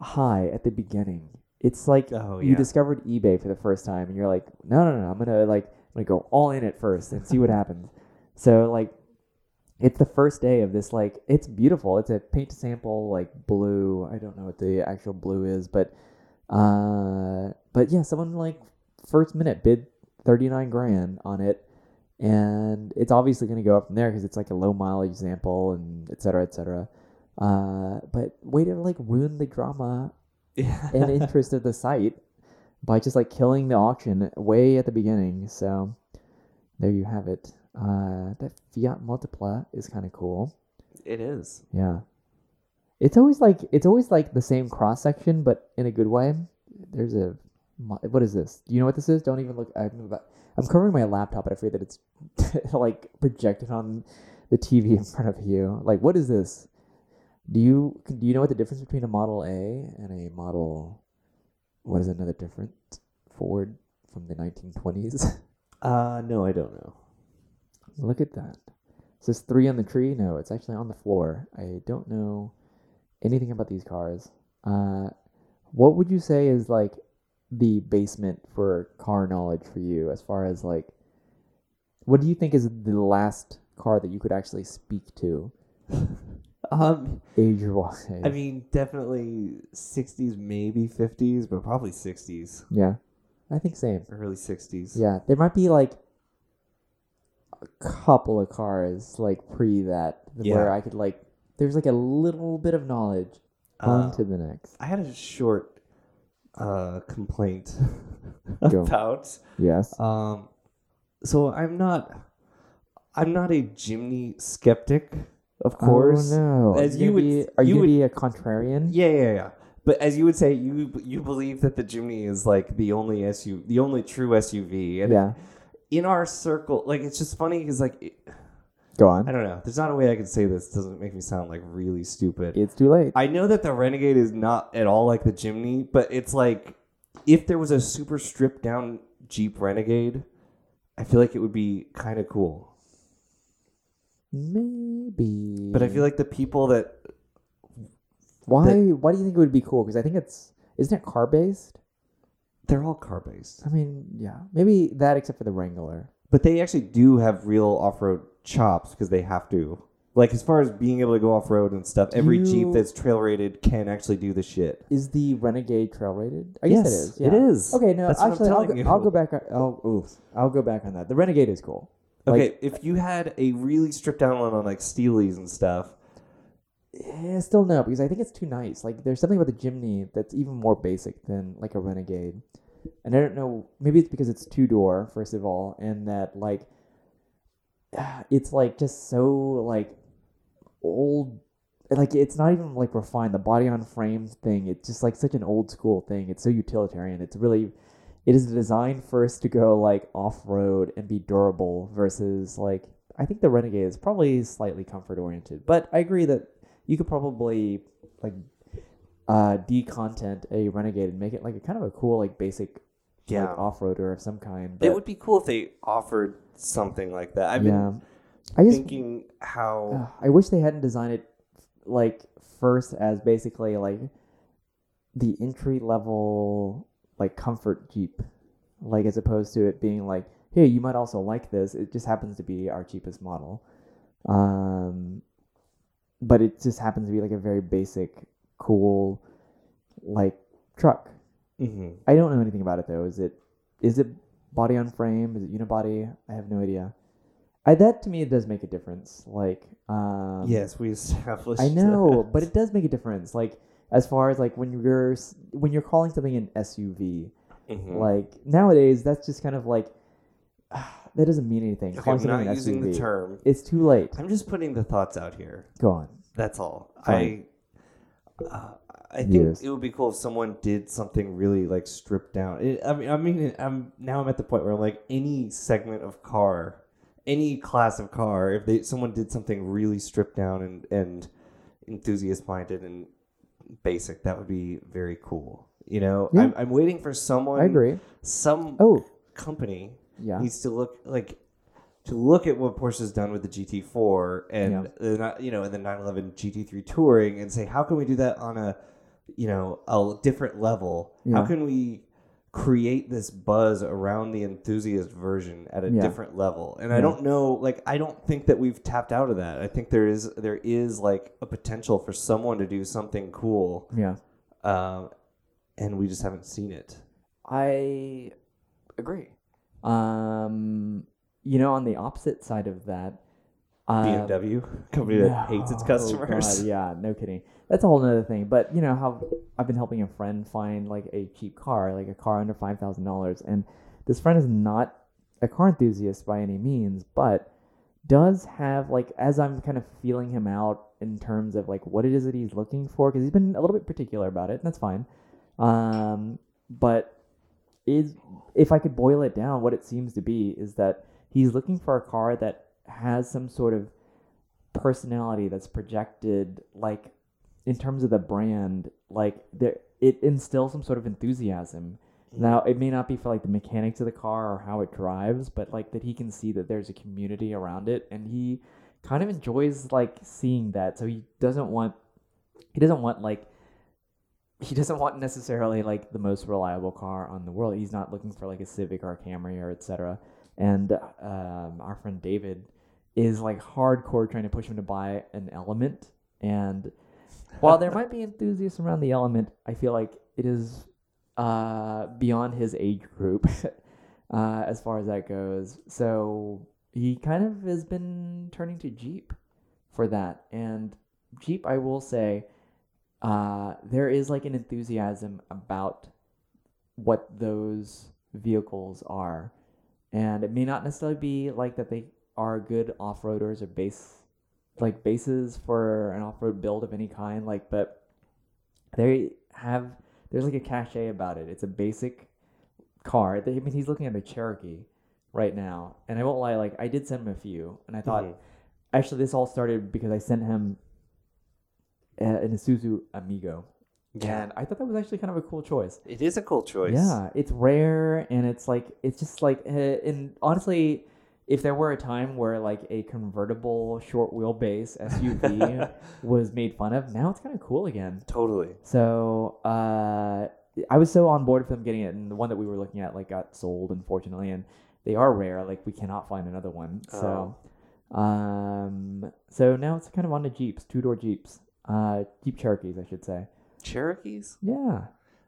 high at the beginning? It's like Oh, you yeah. discovered eBay for the first time, and you're like, no, no, no, I'm gonna like, I'm gonna go all in at first and see what happens. So like, it's the first day of this. Like, it's beautiful. It's a paint sample, like blue. I don't know what the actual blue is, but, uh, but yeah, someone like first minute bid thirty nine grand on it, and it's obviously gonna go up from there because it's like a low mileage sample and et cetera, et cetera. Uh, but way to like ruin the drama and interest of the site by just like killing the auction way at the beginning. So there you have it. Uh, that Fiat Multipla is kind of cool. it is. Yeah, it's always like it's always like the same cross section, but in a good way. There's a what is this? Do you know what this is? Don't even look. I'm about, I'm covering my laptop, but I fear that it's like projected on the TV in front of you. Like, what is this? Do you do you know what the difference between a Model A and a Model? What is another different Ford from the 1920s? Uh, no, I don't know. Look at that. Is this three on the tree? No, it's actually on the floor. I don't know anything about these cars. Uh, what would you say is like the basement for car knowledge for you as far as like what do you think is the last car that you could actually speak to Um, age wise? I mean, definitely 60s, maybe 50s, but probably 60s, yeah, I think same. early 60s. Yeah, there might be like a couple of cars like pre that where I could like there's like a little bit of knowledge Uh, on to the next. I had a short uh, complaint about. Yes. Um, so I'm not, I'm not a Jimny skeptic, of course. Oh no. As Are you would- be, are you you, would- be a contrarian? Yeah, yeah, yeah. But as you would say, you you believe that the Jimny is like the only SUV, the only true SUV, and Yeah. in our circle, like it's just funny because like it, Go on. I don't know. There's not a way I can say this. Doesn't make me sound like really stupid. It's too late. I know that the Renegade is not at all like the Jimny, but it's like if there was a super stripped down Jeep Renegade, I feel like it would be kind of cool. Maybe. But I feel like the people that why why do you think it would be cool? Because I think it's isn't it car based? they're all car based, I mean, yeah, maybe that except for the Wrangler. but they actually do have real off road chops because they have to. Like as far as being able to go off road and stuff, every You- Jeep that's trail rated can actually do the shit. Is the Renegade trail rated? I guess Yes, it is. it yeah. is. Okay, no, That's what I'm actually, I'll telling go, you. I'll go back. On, oh, oof, I'll go back on that. The Renegade is cool. Like, Okay, if you had a really stripped down one on like Steelies and stuff, eh, still no, because I think it's too nice. Like, there's something about the Jimny that's even more basic than like a Renegade. And I don't know, maybe it's because it's two door, first of all, and that like it's like just so like old. Like it's not even like refined. The body on frame thing, it's just like such an old school thing. It's so utilitarian. It's really, it is designed first to go like off road and be durable versus like I think the Renegade is probably slightly comfort oriented. But I agree that you could probably like uh decontent a Renegade and make it like a kind of a cool like basic Yeah. like off roader of some kind. it would be cool if they offered something like that. I've been I just thinking how I wish they hadn't designed it like first as basically like the entry level like comfort Jeep, like as opposed to it being like, hey, you might also like this. It just happens to be our cheapest model, um, but it just happens to be like a very basic, cool, like truck. Mhm. I don't know anything about it though. Is it is it body on frame? Is it unibody? I have no idea. I, that to me it does make a difference. Like um, yes, we established. I know, that. but it does make a difference. Like as far as like when you're when you're calling something an SUV, Mhm. like nowadays that's just kind of like that doesn't mean anything. Okay, calling I'm not using SUV. the term. It's too late. I'm just putting the thoughts out here. Go on. That's all. I uh, I think Yes. it would be cool if someone did something really like stripped down. It, I mean, I mean, I'm now I'm at the point where I'm like any segment of car, any class of car, if they someone did something really stripped down and and enthusiast minded and basic, that would be very cool. You know, Yeah. I'm, I'm waiting for someone. I agree. Some Oh, company yeah. needs to look like to look at what Porsche's done with the GT4 and Yeah. the you know and the 911 GT3 Touring and say how can we do that on a you know a different level? How can we create this buzz around the enthusiast version at a Yeah. different level? And I don't know like I don't think that we've tapped out of that. I think there is there is like a potential for someone to do something cool Yeah. um, and we just haven't seen it. I agree. Um, you know, on the opposite side of that, uh, BMW company that hates its no, customers. God, yeah, no kidding. That's a whole nother thing. But you know how I've been helping a friend find like a cheap car, like a car under five thousand dollars, and this friend is not a car enthusiast by any means, but does have like as I'm kind of feeling him out in terms of like what it is that he's looking for because he's been a little bit particular about it, and that's fine. Um, but is if I could boil it down, what it seems to be is that he's looking for a car that has some sort of personality that's projected like in terms of the brand like there it instills some sort of enthusiasm. Now it may not be for like the mechanics of the car or how it drives but like that he can see that there's a community around it and he kind of enjoys like seeing that. So he doesn't want he doesn't want like he doesn't want necessarily like the most reliable car on the world. He's not looking for like a civic or a camry or etc and um, our friend david is like hardcore trying to push him to buy an element. And while there might be enthusiasts around the element i feel like it is uh, beyond his age group uh, as far as that goes. So he kind of has been turning to jeep for that. And jeep i will say uh, there is like an enthusiasm about what those vehicles are. And it may not necessarily be like that they are good off-roaders or base like bases for an off-road build of any kind like but they have there's like a cachet about it. It's a basic car. I mean he's looking at a cherokee right now and i won't lie like i did send him a few and i thought Mhm. actually this all started because i sent him a- an isuzu amigo. And i thought that was actually kind of a cool choice. It is a cool choice. yeah, it's rare and it's like it's just like uh, and honestly, if there were a time where like a convertible short wheelbase SUV was made fun of, now it's kind of cool again. Totally. So uh, I was so on board with them getting it, and the one that we were looking at like got sold, unfortunately, and they are rare. Like we cannot find another one. So, um, so now it's kind of on to Jeeps, two door Jeeps, uh, Jeep Cherokees, I should say. Cherokees? Yeah,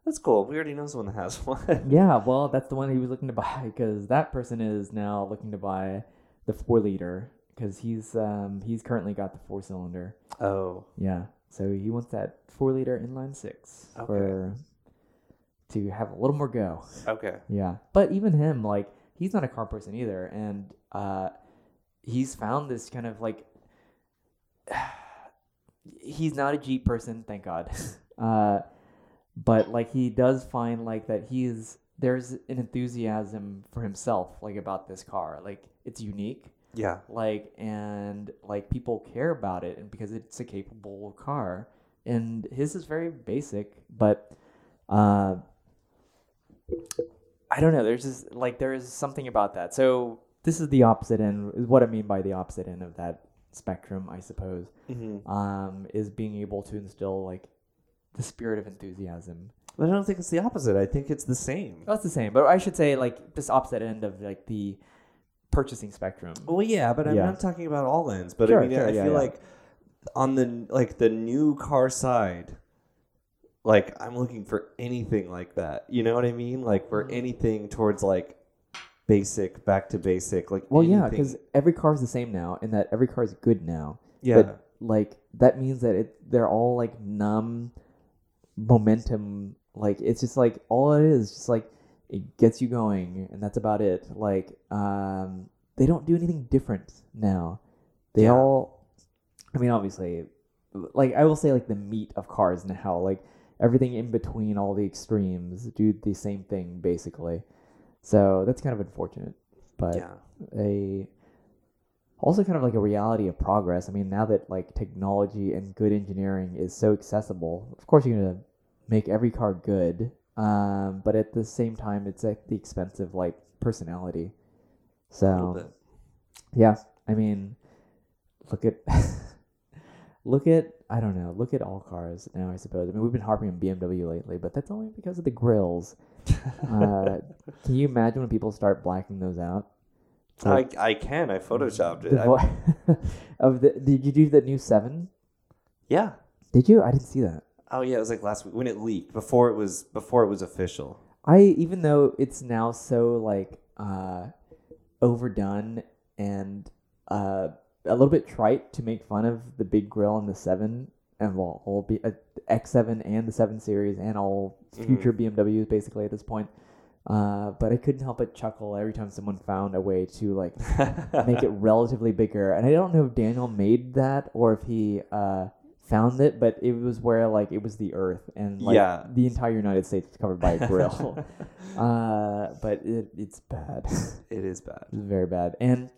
That's cool. We already know someone that has one. Yeah, well, that's the one he was looking to buy because that person is now looking to buy the four liter because he's um he's currently got the four cylinder. Oh. Yeah, so he wants that four liter inline six Okay. for to have a little more go. Okay. Yeah, but even him, like, he's not a car person either, and uh, he's found this kind of like he's not a Jeep person, thank God. uh, but like he does find like that he's there's an enthusiasm for himself like about this car, like it's unique, Yeah. like and like people care about it, and because it's a capable car, and his is very basic, but. Uh, I don't know. There's just like there is something about that. So this is the opposite end. Is what I mean by the opposite end of that spectrum, I suppose. Mm-hmm. Um, is being able to instill like the spirit of enthusiasm. But I don't think it's the opposite. I think it's the same. Well, it's the same, but I should say like this opposite end of like the purchasing spectrum. Well, yeah, but I'm Yeah. not talking about all ends. But Sure, I mean, sure, I yeah, feel yeah. like on the like the new car side, like I'm looking for anything like that. You know what I mean? Like for Mhm. anything towards like basic, back to basic. Like Well, yeah, because every car is the same now, and that every car is good now. yeah, But like that means that it they're all like numb momentum. Like it's just like all it is, just like it gets you going, and that's about it. Like um, they don't do anything different now. They Yeah. all, I mean, obviously, like I will say, like the meat of cars now. Like everything in between all the extremes do the same thing basically. So that's kind of unfortunate, but yeah. a also kind of like a reality of progress. I mean, now that like technology and good engineering is so accessible, of course you're gonna make every car good, um, but at the same time, it's at the expense of like personality. So yeah, I mean, look at look at I don't know, look at all cars now. I suppose. I mean, we've been harping on BMW lately, but that's only because of the grills. Uh, can you imagine when people start blacking those out? I, I can. I photoshopped it. I- vo- of the did you do the new seven? yeah. Did you? I didn't see that. Oh yeah, it was like last week when it leaked before it was before it was official. I even though it's now so like uh overdone and uh a little bit trite to make fun of the big grill and the seven and well all be uh, X7 and the 7 series and all future BMWs basically at this point. Uh, but I couldn't help but chuckle every time someone found a way to like make it relatively bigger. And I don't know if Daniel made that or if he uh, found it, but it was where like it was the Earth and like Yeah. the entire United States was covered by a grill. uh, but it, it's bad. it is bad. it's very bad. And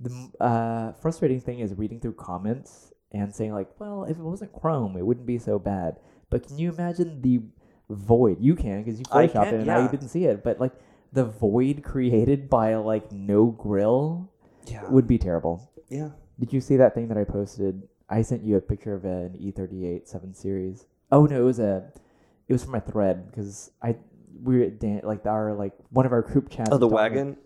the uh, frustrating thing is reading through comments and saying like, well, if it wasn't Chrome, it wouldn't be so bad. But can you imagine the void? You can because you photoshopped it and yeah. didn't see it. But like the void created by like no grill Yeah. would be terrible. yeah. Did you see that thing that I posted? I sent you a picture of an E38 7 Series. Oh no, it was a, it was from my thread because I we were at Dan, like our like one of our group chats. Oh, the wagon. about-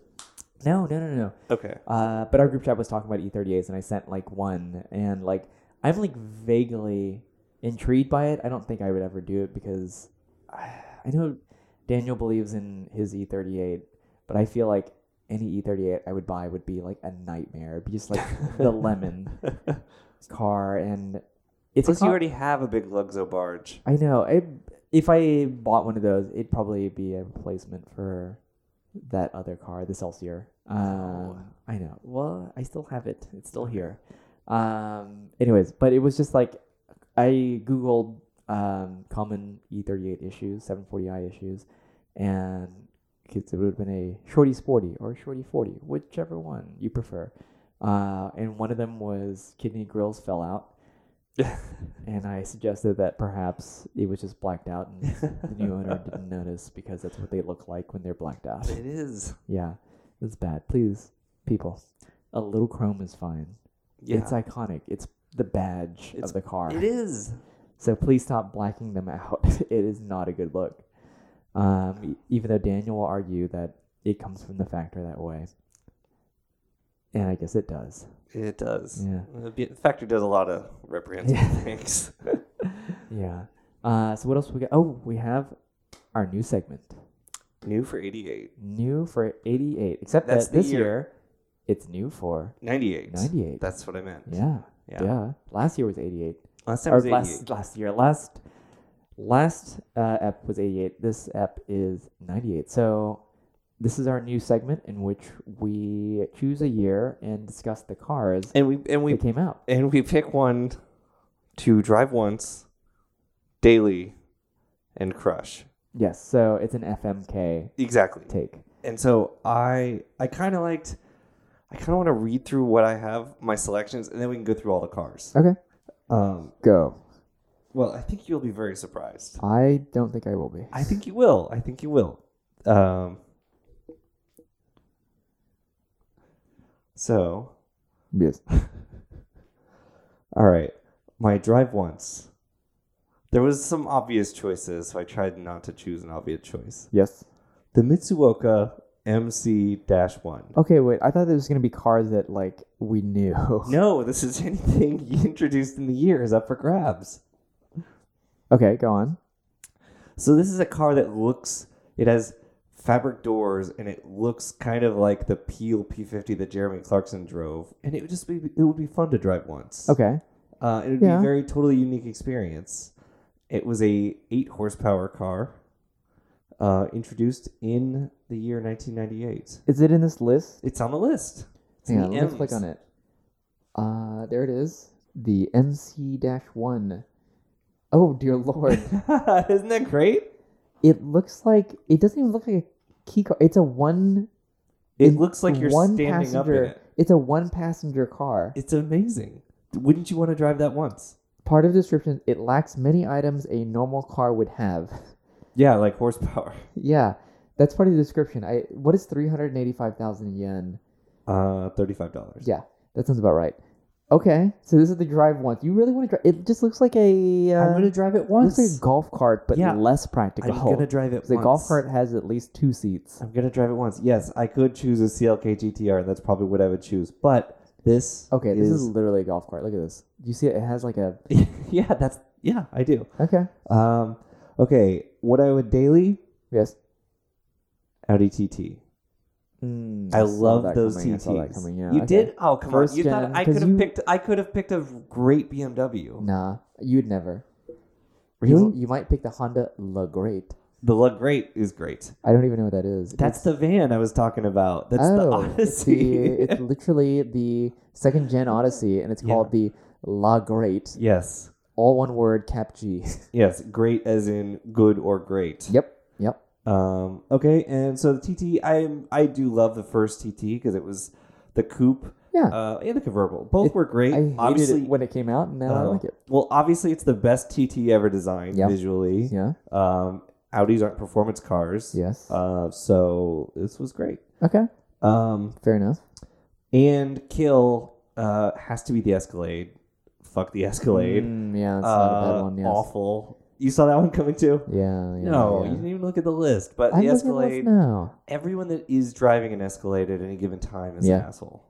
no, no, no, no. Okay. Uh, but our group chat was talking about E38s, and I sent like one, and like I'm like vaguely intrigued by it. I don't think I would ever do it because I know Daniel believes in his E38, but I feel like any E38 I would buy would be like a nightmare. It'd be just like the lemon car, and it's Plus, you already have a big Luxo barge. I know. I, if I bought one of those, it'd probably be a replacement for that other car, the Celsior. Um, I know. Well, I still have it. It's still here. Um, anyways, but it was just like I googled um, common E38 issues, 740i issues, and it would have been a shorty sporty or shorty 40, whichever one you prefer. Uh, and one of them was kidney grills fell out and I suggested that perhaps it was just blacked out and the new owner didn't notice because that's what they look like when they're blacked out. it is. Yeah, it's bad. Please, people, a little chrome is fine. Yeah. It's iconic. It's the badge It's- of the car. it is. So please stop blacking them out. it is not a good look. Um, even though Daniel will argue that it comes from the factory that way. And I guess it does. It does. Yeah. The factory does a lot of reprehensible Yeah. things. Yeah. Uh, so what else we got? Oh, we have our new segment. New for 88. New for 88. Except That's that this year. year. it's new for 98. 98. That's what I meant. yeah. Yeah. Yeah. Last year was 88. Last time Or was 88. last, last year. Last last uh, ep was 88. This ep is 98. So this is our new segment in which we choose a year and discuss the cars And we and we that came out. and we pick one to drive once, daily, and crush. Yes. So it's an FMK Exactly. take. And so I I kind of liked I kind of want to read through what I have my selections and then we can go through all the cars. Okay. Um Go. well, I think you'll be very surprised. I don't think I will be. I think you will. I think you will. Um So, Yes. all right. My drive once. There was some obvious choices, so I tried not to choose an obvious choice. Yes. The Mitsuoka MC-1. Okay, wait. I thought there was gonna be cars that like we knew. No, this is anything you introduced in the year is up for grabs. Okay, go on. So this is a car that looks it has fabric doors and it looks kind of like the Peel P50 that Jeremy Clarkson drove, and it would just be it would be fun to drive once. Okay. Uh, it would Yeah. be a very totally unique experience. It was a eight horsepower car, uh, introduced in the year 1998. Is it in this list? It's on the list. It's on, let me click on it. Uh, there it is. The MC-1. Oh dear lord! Isn't that great? it looks like it doesn't even look like a kei car. It's a one. It looks like you're one standing up in it. It's a one passenger car. It's amazing. Wouldn't you want to drive that once? Part of the description: it lacks many items a normal car would have. Yeah, like horsepower. yeah, that's part of the description. I what is three hundred eighty five thousand yen? Uh, thirty-five dollars. Yeah, that sounds about right. Okay, so this is the drive once. You really want to drive? It just looks like a. Uh, I'm gonna drive it looks once. like a golf cart, but Yeah. less practical. I'm gonna drive it. The once. golf cart has at least two seats. I'm gonna drive it once. Yes, I could choose a CLK GTR, and that's probably what I would choose. But this, Okay, this is literally a golf cart. Look at this. Do you see it? It has like a. yeah, that's yeah, I do. Okay. Um, okay, what I would daily Yes. Audi TT. Mm, I love those coming. I TTs. saw that coming. Yeah. you okay. did? Oh, come First on! You gen, thought I could have you- picked? I could have picked a great BMW. Nah, you'd never. Really? You, you might pick the Honda LaGreat. The LaGreat is great. I don't even know what that is. That's the van I was talking about. That's the oh, it's, the, Odyssey. it's literally the second gen Odyssey, and it's Yeah. called the LaGreat. yes, All one word, cap G. yes, great as in good or great. yep, yep. Um, okay, and so the TT, I I do love the first TT because it was the coupe Yeah. uh, and the convertible. Both It- were great. I hated obviously, it when it came out, and now I uh, like it. Well, obviously, it's the best TT ever designed Yep. visually. Yeah. Um, Audis aren't performance cars. Yes. Uh, so this was great. okay. Um, Fair enough. and kill uh has to be the Escalade. Fuck the Escalade. Mm, yeah, it's not a Uh, bad one. Yes. Awful. You saw that one coming too? Yeah. yeah no, yeah. you didn't even look at the list. But I'm the looking at this Escalade, now. everyone that is driving an Escalade at any given time is Yeah. an asshole.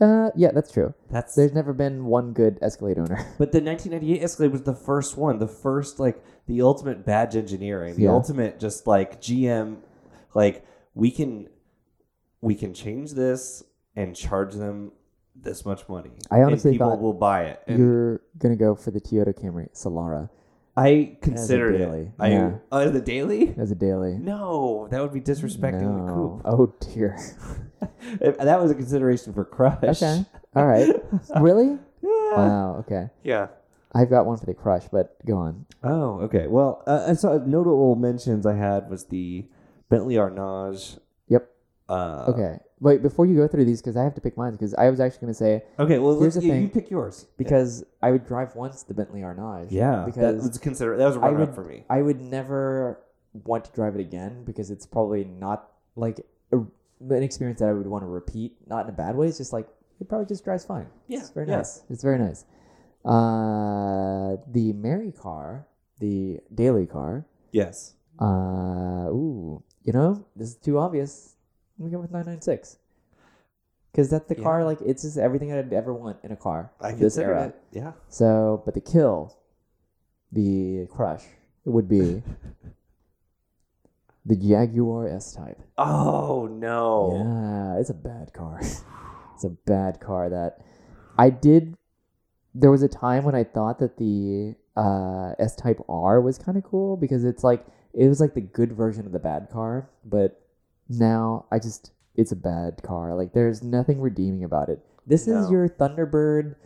Uh, yeah, that's true. That's There's never been one good Escalade owner. but the 1998 Escalade was the first one, the first like the ultimate badge engineering, the Yeah. ultimate just like GM, like we can we can change this and charge them this much money. I honestly and people thought will buy it. And You're gonna go for the Toyota Camry Solara I considered daily. it. I Yeah. oh, as a daily. as a daily. No, that would be disrespecting the No. coupe. Oh dear. If- that was a consideration for Crush. Okay. All right. really? yeah. Wow. Okay. Yeah. I've got one for the Crush, but go on. Oh, okay. Well, uh, and so notable mentions I had was the Bentley Arnage. Yep. Uh, Okay. Wait, before you go through these, because I have to pick mine, because I was actually gonna say Okay. Well, Here's the yeah, thing. you pick yours. because I would drive once the Bentley Arnage. Yeah, Because that was consider that was a runner up for me. I would never want to drive it again because it's probably not like a, an experience that I would want to repeat. Not in a bad way. It's just like it probably just drives fine. Yeah, it's very yeah. nice. It's very nice. Uh, the marry car, the daily car. Yes. Uh, ooh, you know this is too obvious. Me go with nine nine six. Because that's the car, like it's just everything I'd ever want in a car. I this era. it. Yeah. So, but the kill, the crush, would be the Jaguar S Type. Oh no. Yeah, it's a bad car. it's a bad car that I did. There was a time when I thought that the uh, S Type R was kind of cool because it's like it was like the good version of the bad car, but now I just it's a bad car. Like there's nothing redeeming about it. This is your Thunderbird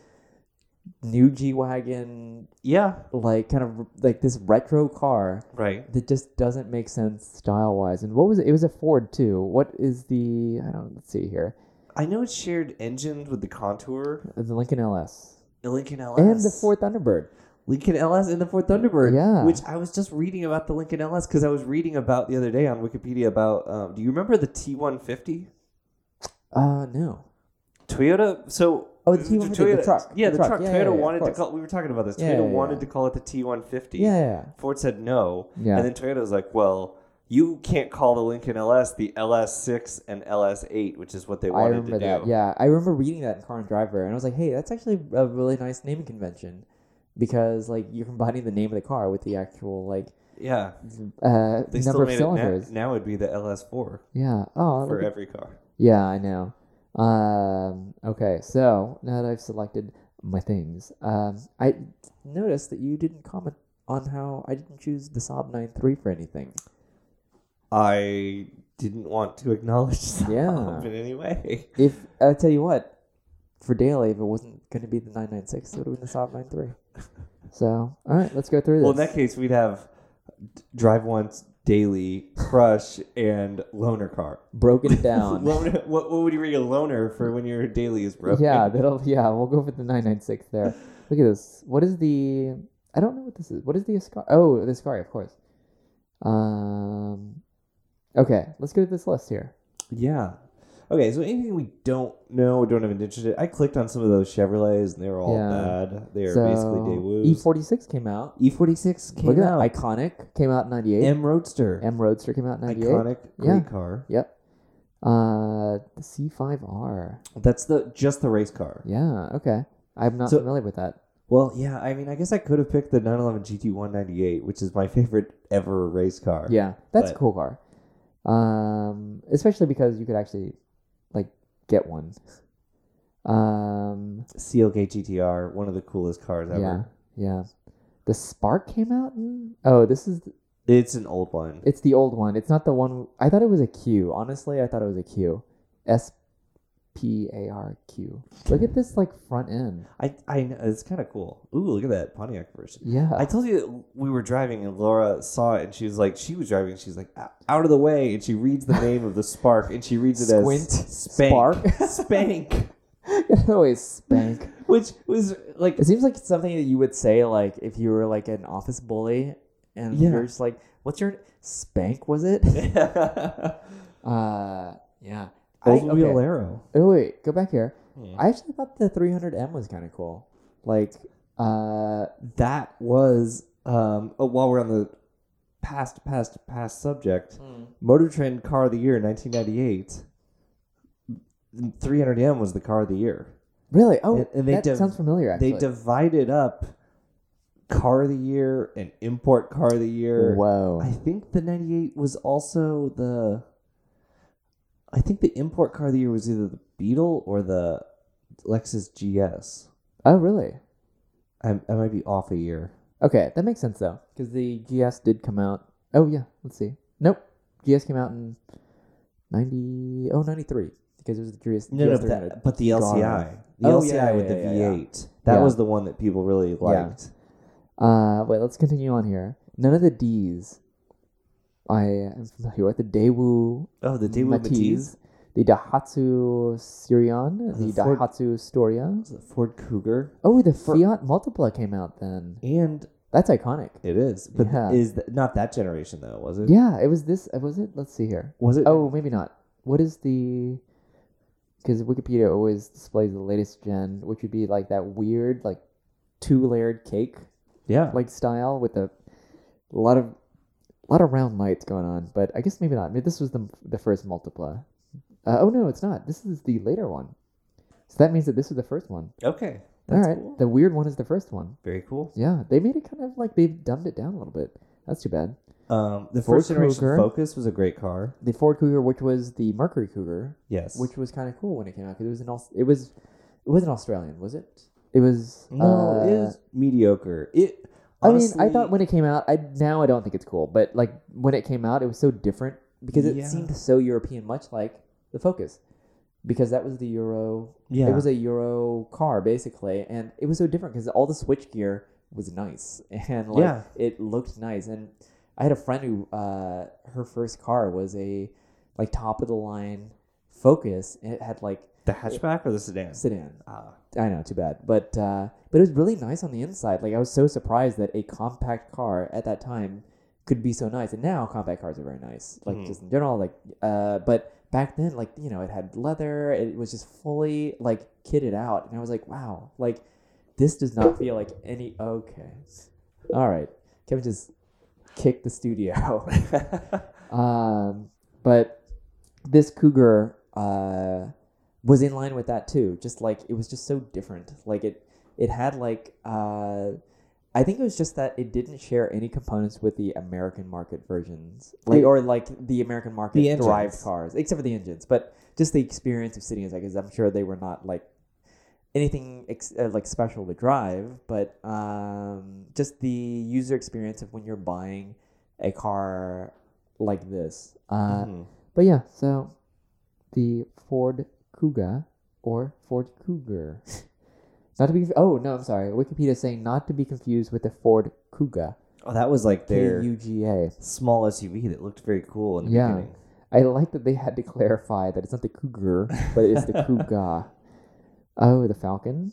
new G wagon Yeah. like kind of like this retro car Right. that just doesn't make sense style wise. And what was it? It was a Ford too. What is the I don't let's see here. I know it's shared engines with the Contour, The Lincoln LS the Lincoln LS, and the Ford Thunderbird. Lincoln LS and the Ford Thunderbird. Yeah. Which I was just reading about the Lincoln LS because I was reading about the other day on Wikipedia about. Um, do you remember the T150? Uh no. Toyota. So Oh, the T150, the truck. Yeah, The the, truck. truck. Yeah, Toyota yeah, yeah, wanted to call. We were talking about this. Yeah, Toyota wanted to call it the T150. Yeah, yeah. Ford said no. Yeah. And then Toyota was like, well, you can't call the Lincoln LS the LS6 and LS8, which is what they I wanted remember to do. that. Yeah, I remember reading that in Car and Driver, and I was like, "Hey, that's actually a really nice naming convention," because like you're combining the name of the car with the actual like Yeah. uh, They number still of cylinders. it now. Now it'd be the LS4 Yeah. Oh, for every car. Yeah, I know. Um, okay, so now that I've selected my things, um, I noticed that you didn't comment on how I didn't choose the Saab 9.3 for anything. I didn't want to acknowledge Saab Yeah. in any way. If I tell you what, for daily, if it wasn't going to be the 996, it would have been the Saab 9.3. So all right, let's go through this. Well, in that case, we'd have drive once daily, crush, and loaner car. broken down. Loaner, what, what would you rate a loaner for when your daily is broken? yeah, that'll yeah. We'll go for the nine nine six there. Look at this. What is the? I don't know what this is. What is the Ascari? Oh, the Ascari, of course. Um. Okay, let's go to this list here. Yeah. Okay, so anything we don't know, don't have an interest in, I clicked on some of those Chevrolets and they were all Yeah. bad. They are so basically Daewoo's. E forty six came out. E46 came Look at out. that. Iconic came out in ninety eight. M Roadster. M Roadster came out in ninety eight. Iconic, great Yeah. car. Yep. Uh, the C five R. That's the just the race car. Yeah. Okay. I'm not So- familiar with that. Well, yeah, I mean, I guess I could have picked the 911 GT 198, which is my favorite ever race car. Yeah, that's a But- cool car. Um, especially because you could actually like get one. Um, CLK GTR, one of the coolest cars ever. yeah, yeah. The Spark came out. In, oh, this is It's an old one. it's the old one. It's not the one. I thought it was a Q. Honestly, I thought it was a Q. S P A R Q. Look at this like front end. I, I know, it's kind of cool. Ooh, look at that Pontiac version. Yeah. I told you we were driving and Laura saw it and she was like, she was driving she's like, "Out- of the way. And she reads the name of the Spark and she reads it Squint as Spank. Spark? Spank. it always spank. Which was like, It seems like something that you would say like if you were like an office bully and Yeah. you're just like, "What's your spank?" Was it? uh, yeah. I, Old wheel okay. arrow. Oh wait, go back here. Hmm. I actually thought the 300M was kind of cool. Like, uh, That was, um, oh, while we're on the past, past, past subject, Motor Trend Car of the Year 1998. 300M was the car of the year. really? Oh, And- and they that div- sounds familiar. Actually, They divided up car of the year and import car of the year. Whoa. I think the 98 was also the. I think the import car of the year was either the Beetle or the Lexus GS. oh, really? I, I might be off a year. Okay, that makes sense though, because the GS did come out. Oh yeah, let's see. Nope, GS came out in 90. Oh, 93 because it was the GS. No, no, but, that, but the LCI. The Oh, LCI yeah, with yeah, the yeah, yeah. V8. That was the one that people really liked. Uh, wait, let's continue on here. None of the D's. I am familiar with the Daewoo Oh, the Daewoo Matiz? The Daihatsu Sirion, the, The Ford- Daihatsu Storia. It Ford Cougar? Oh, the Fiat Multipla came out then. And That's iconic. it is. But Yeah. is th- not that generation, though, was it? Yeah, it was this. uh, Was it? Let's see here. Was it? Oh, maybe not. What is the? Because Wikipedia always displays the latest gen, which would be like that weird, like two layered cake yeah. like style with a, a lot of a lot of round lights going on. But I guess maybe not. Maybe this was the the first multipla. Uh, oh no, it's not. This is the later one. So that means that this is the first one. Okay. All right, cool. the weird one is the first one. Very cool. Yeah, they made it kind of like they've dumbed it down a little bit. That's too bad. Um, the Ford first generation Cougar. Focus was a great car. The Ford Cougar, which was the Mercury Cougar, Yes. which was kind of cool when it came out because it was an Aus- it was it wasn't Australian, was it? It was no, uh, it is mediocre. It. I mean, I thought when it came out, I now I don't think it's cool, but like when it came out, it was so different because it Yeah. seemed so European, much like the Focus, because that was the Euro. Yeah. It was a Euro car basically, and it was so different because all the switch gear was nice and like Yeah. it looked nice. And I had a friend who uh, her first car was a like top of the line Focus. And it had like the hatchback or the sedan. sedan. Ah. I know, too bad. But uh, but it was really nice on the inside. Like I was so surprised that a compact car at that time could be so nice. And now compact cars are very nice, like Mhm. just in general. Like, uh, but back then, like you know, it had leather. It was just fully like kitted out, and I was like, wow, like this does not feel like any. Okay, all right, Kevin just kicked the studio. um, but this Cougar uh, was in line with that too. Just like it was just so different. Like it, it had like uh, I think it was just that it didn't share any components with the American market versions, like or like the American market The derived cars, except for the engines. But just the experience of sitting inside, because I'm sure they were not like anything ex- uh, like special to drive, but um, just the user experience of when you're buying a car like this. Uh, Mhm. But yeah, so the Ford Kuga or Ford Cougar. Not to be. Oh no, I'm sorry. Wikipedia is saying not to be confused with the Ford Kuga. Oh, that was like their U G A. small SUV that looked very cool in the Yeah. beginning. I like that they had to clarify that it's not the Cougar, but it's the Kuga. Oh, the Falcon,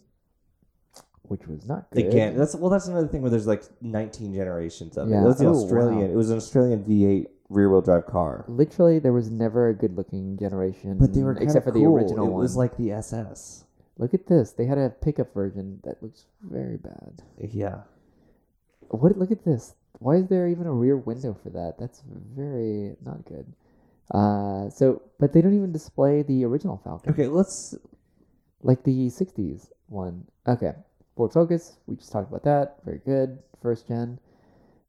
which was not good. Again, that's well. That's another thing where there's like 19 generations of it. Yeah. It was the Oh, Australian. wow. It was an Australian V8 rear-wheel drive car, Literally, there was never a good-looking generation, but they were except for the cool. original It one. was like the SS. Look at this. They had a pickup version that looks very bad. Yeah. What? Look at this. Why is there even a rear window for that? That's very not good. Uh, so, but they don't even display the original Falcon, Okay, let's. like the '60s one. Okay, Ford Focus. We just talked about that. Very good. First gen.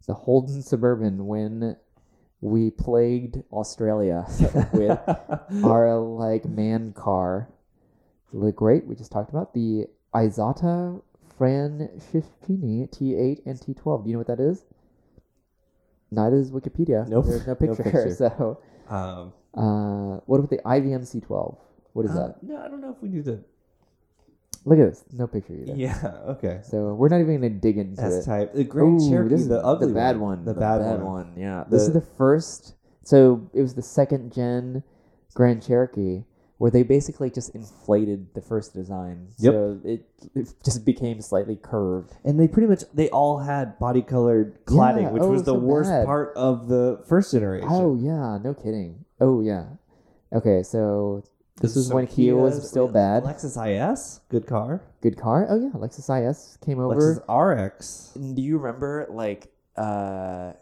The Holden Suburban when we plagued Australia with our like man car. Look great. We just talked about the Isotta Fraschini T8 and T12. Do you know what that is? Neither is Wikipedia. Nope. There's no No picture. picture. So, um, uh, what about the IBM C12? What is uh, that? No, I don't know if we do the. Look at this. No picture either. Yeah. Okay. So we're not even gonna dig into S it. type. The Grand Ooh, Cherokee, this is the ugly bad one. one. The, bad, one. Yeah. This is The- the first. So it was the second gen Grand Cherokee where they basically just inflated the first design. Yep. So it, it just became slightly curved. And they pretty much they all had body colored cladding, Yeah, which oh, was the so worst bad. part of the first generation. Oh yeah, no kidding. Oh yeah. Okay, so this was So when Kia was still bad. Lexus IS, good car. Good car. Oh yeah, Lexus IS came over. Lexus RX. Do you remember like uh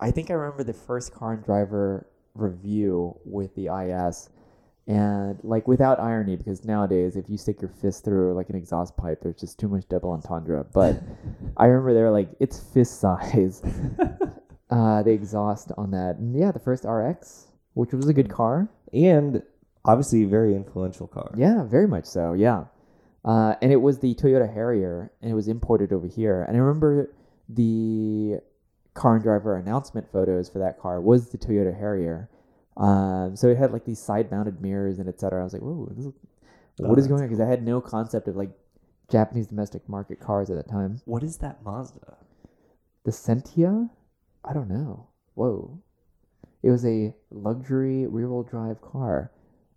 I think I remember the first car and driver review with the IS and like without irony because nowadays if you stick your fist through like an exhaust pipe there's just too much double entendre but I remember they were like it's fist size uh the exhaust on that and yeah the first RX which was a good car and obviously a very influential car. yeah, very much so. Yeah, uh, and it was the Toyota Harrier, and it was imported over here. And I remember the car and driver announcement photos for that car was the Toyota Harrier. Um, so it had like these side-mounted mirrors and etc. I was like, whoa, this is, what is going on? Because I had no concept of like Japanese domestic market cars at that time. What is that Mazda? The Sentia, I don't know. Whoa, it was a luxury rear-wheel drive car.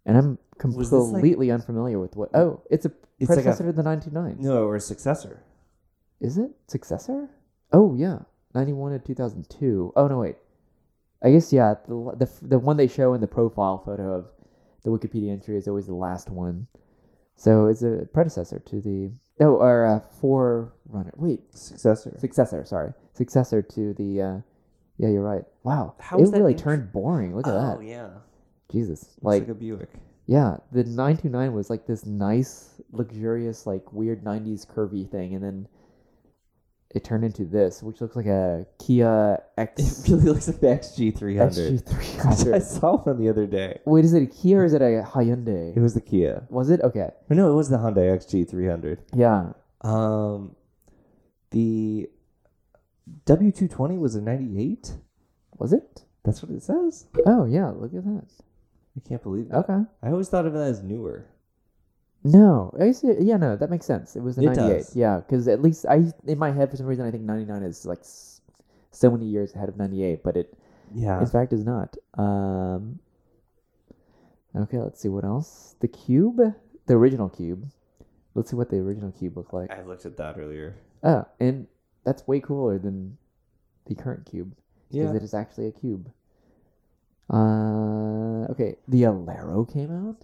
And I'm this, like- completely unfamiliar with what. Oh, it's a It's like a- predecessor to the 99. No, or a successor. Is it successor? Oh yeah, 91 to 2002. Oh no, wait. I guess yeah. The, the the one they show in the profile photo of the Wikipedia entry is always the last one. So it's a predecessor to the oh or a forerunner. Wait, Successor. successor. Sorry, successor to the. Uh, yeah, you're right. Wow, How it really turned boring. Look at oh that. Oh yeah. Jesus, like, like a Buick. yeah, the 929 was like this nice, luxurious, like weird 90s curvy thing, and then it turned into this, which looks like a Kia X. It really looks like the XG300. I XG300. I saw one the other day. Wait, is it a Kia or is it a Hyundai? It was the Kia. Was it okay? Or no, it was the Hyundai XG300. Yeah. Um, the W220 was a 98. Was it? That's what it says. Oh yeah, look at that. I can't believe that. Okay. I always thought of it as newer. No, I guess it, yeah, no, that makes sense. It was the It 98. does. Yeah, because at least I in my head for some reason I think 99 is like s- so many years ahead of 98, but it Yeah. in fact is not. Um, okay, let's see what else. The cube, the original cube. Let's see what the original cube looked like. I looked at that earlier. Oh, and that's way cooler than the current cube because Yeah. it is actually a cube. Uh, okay, the Alero came out.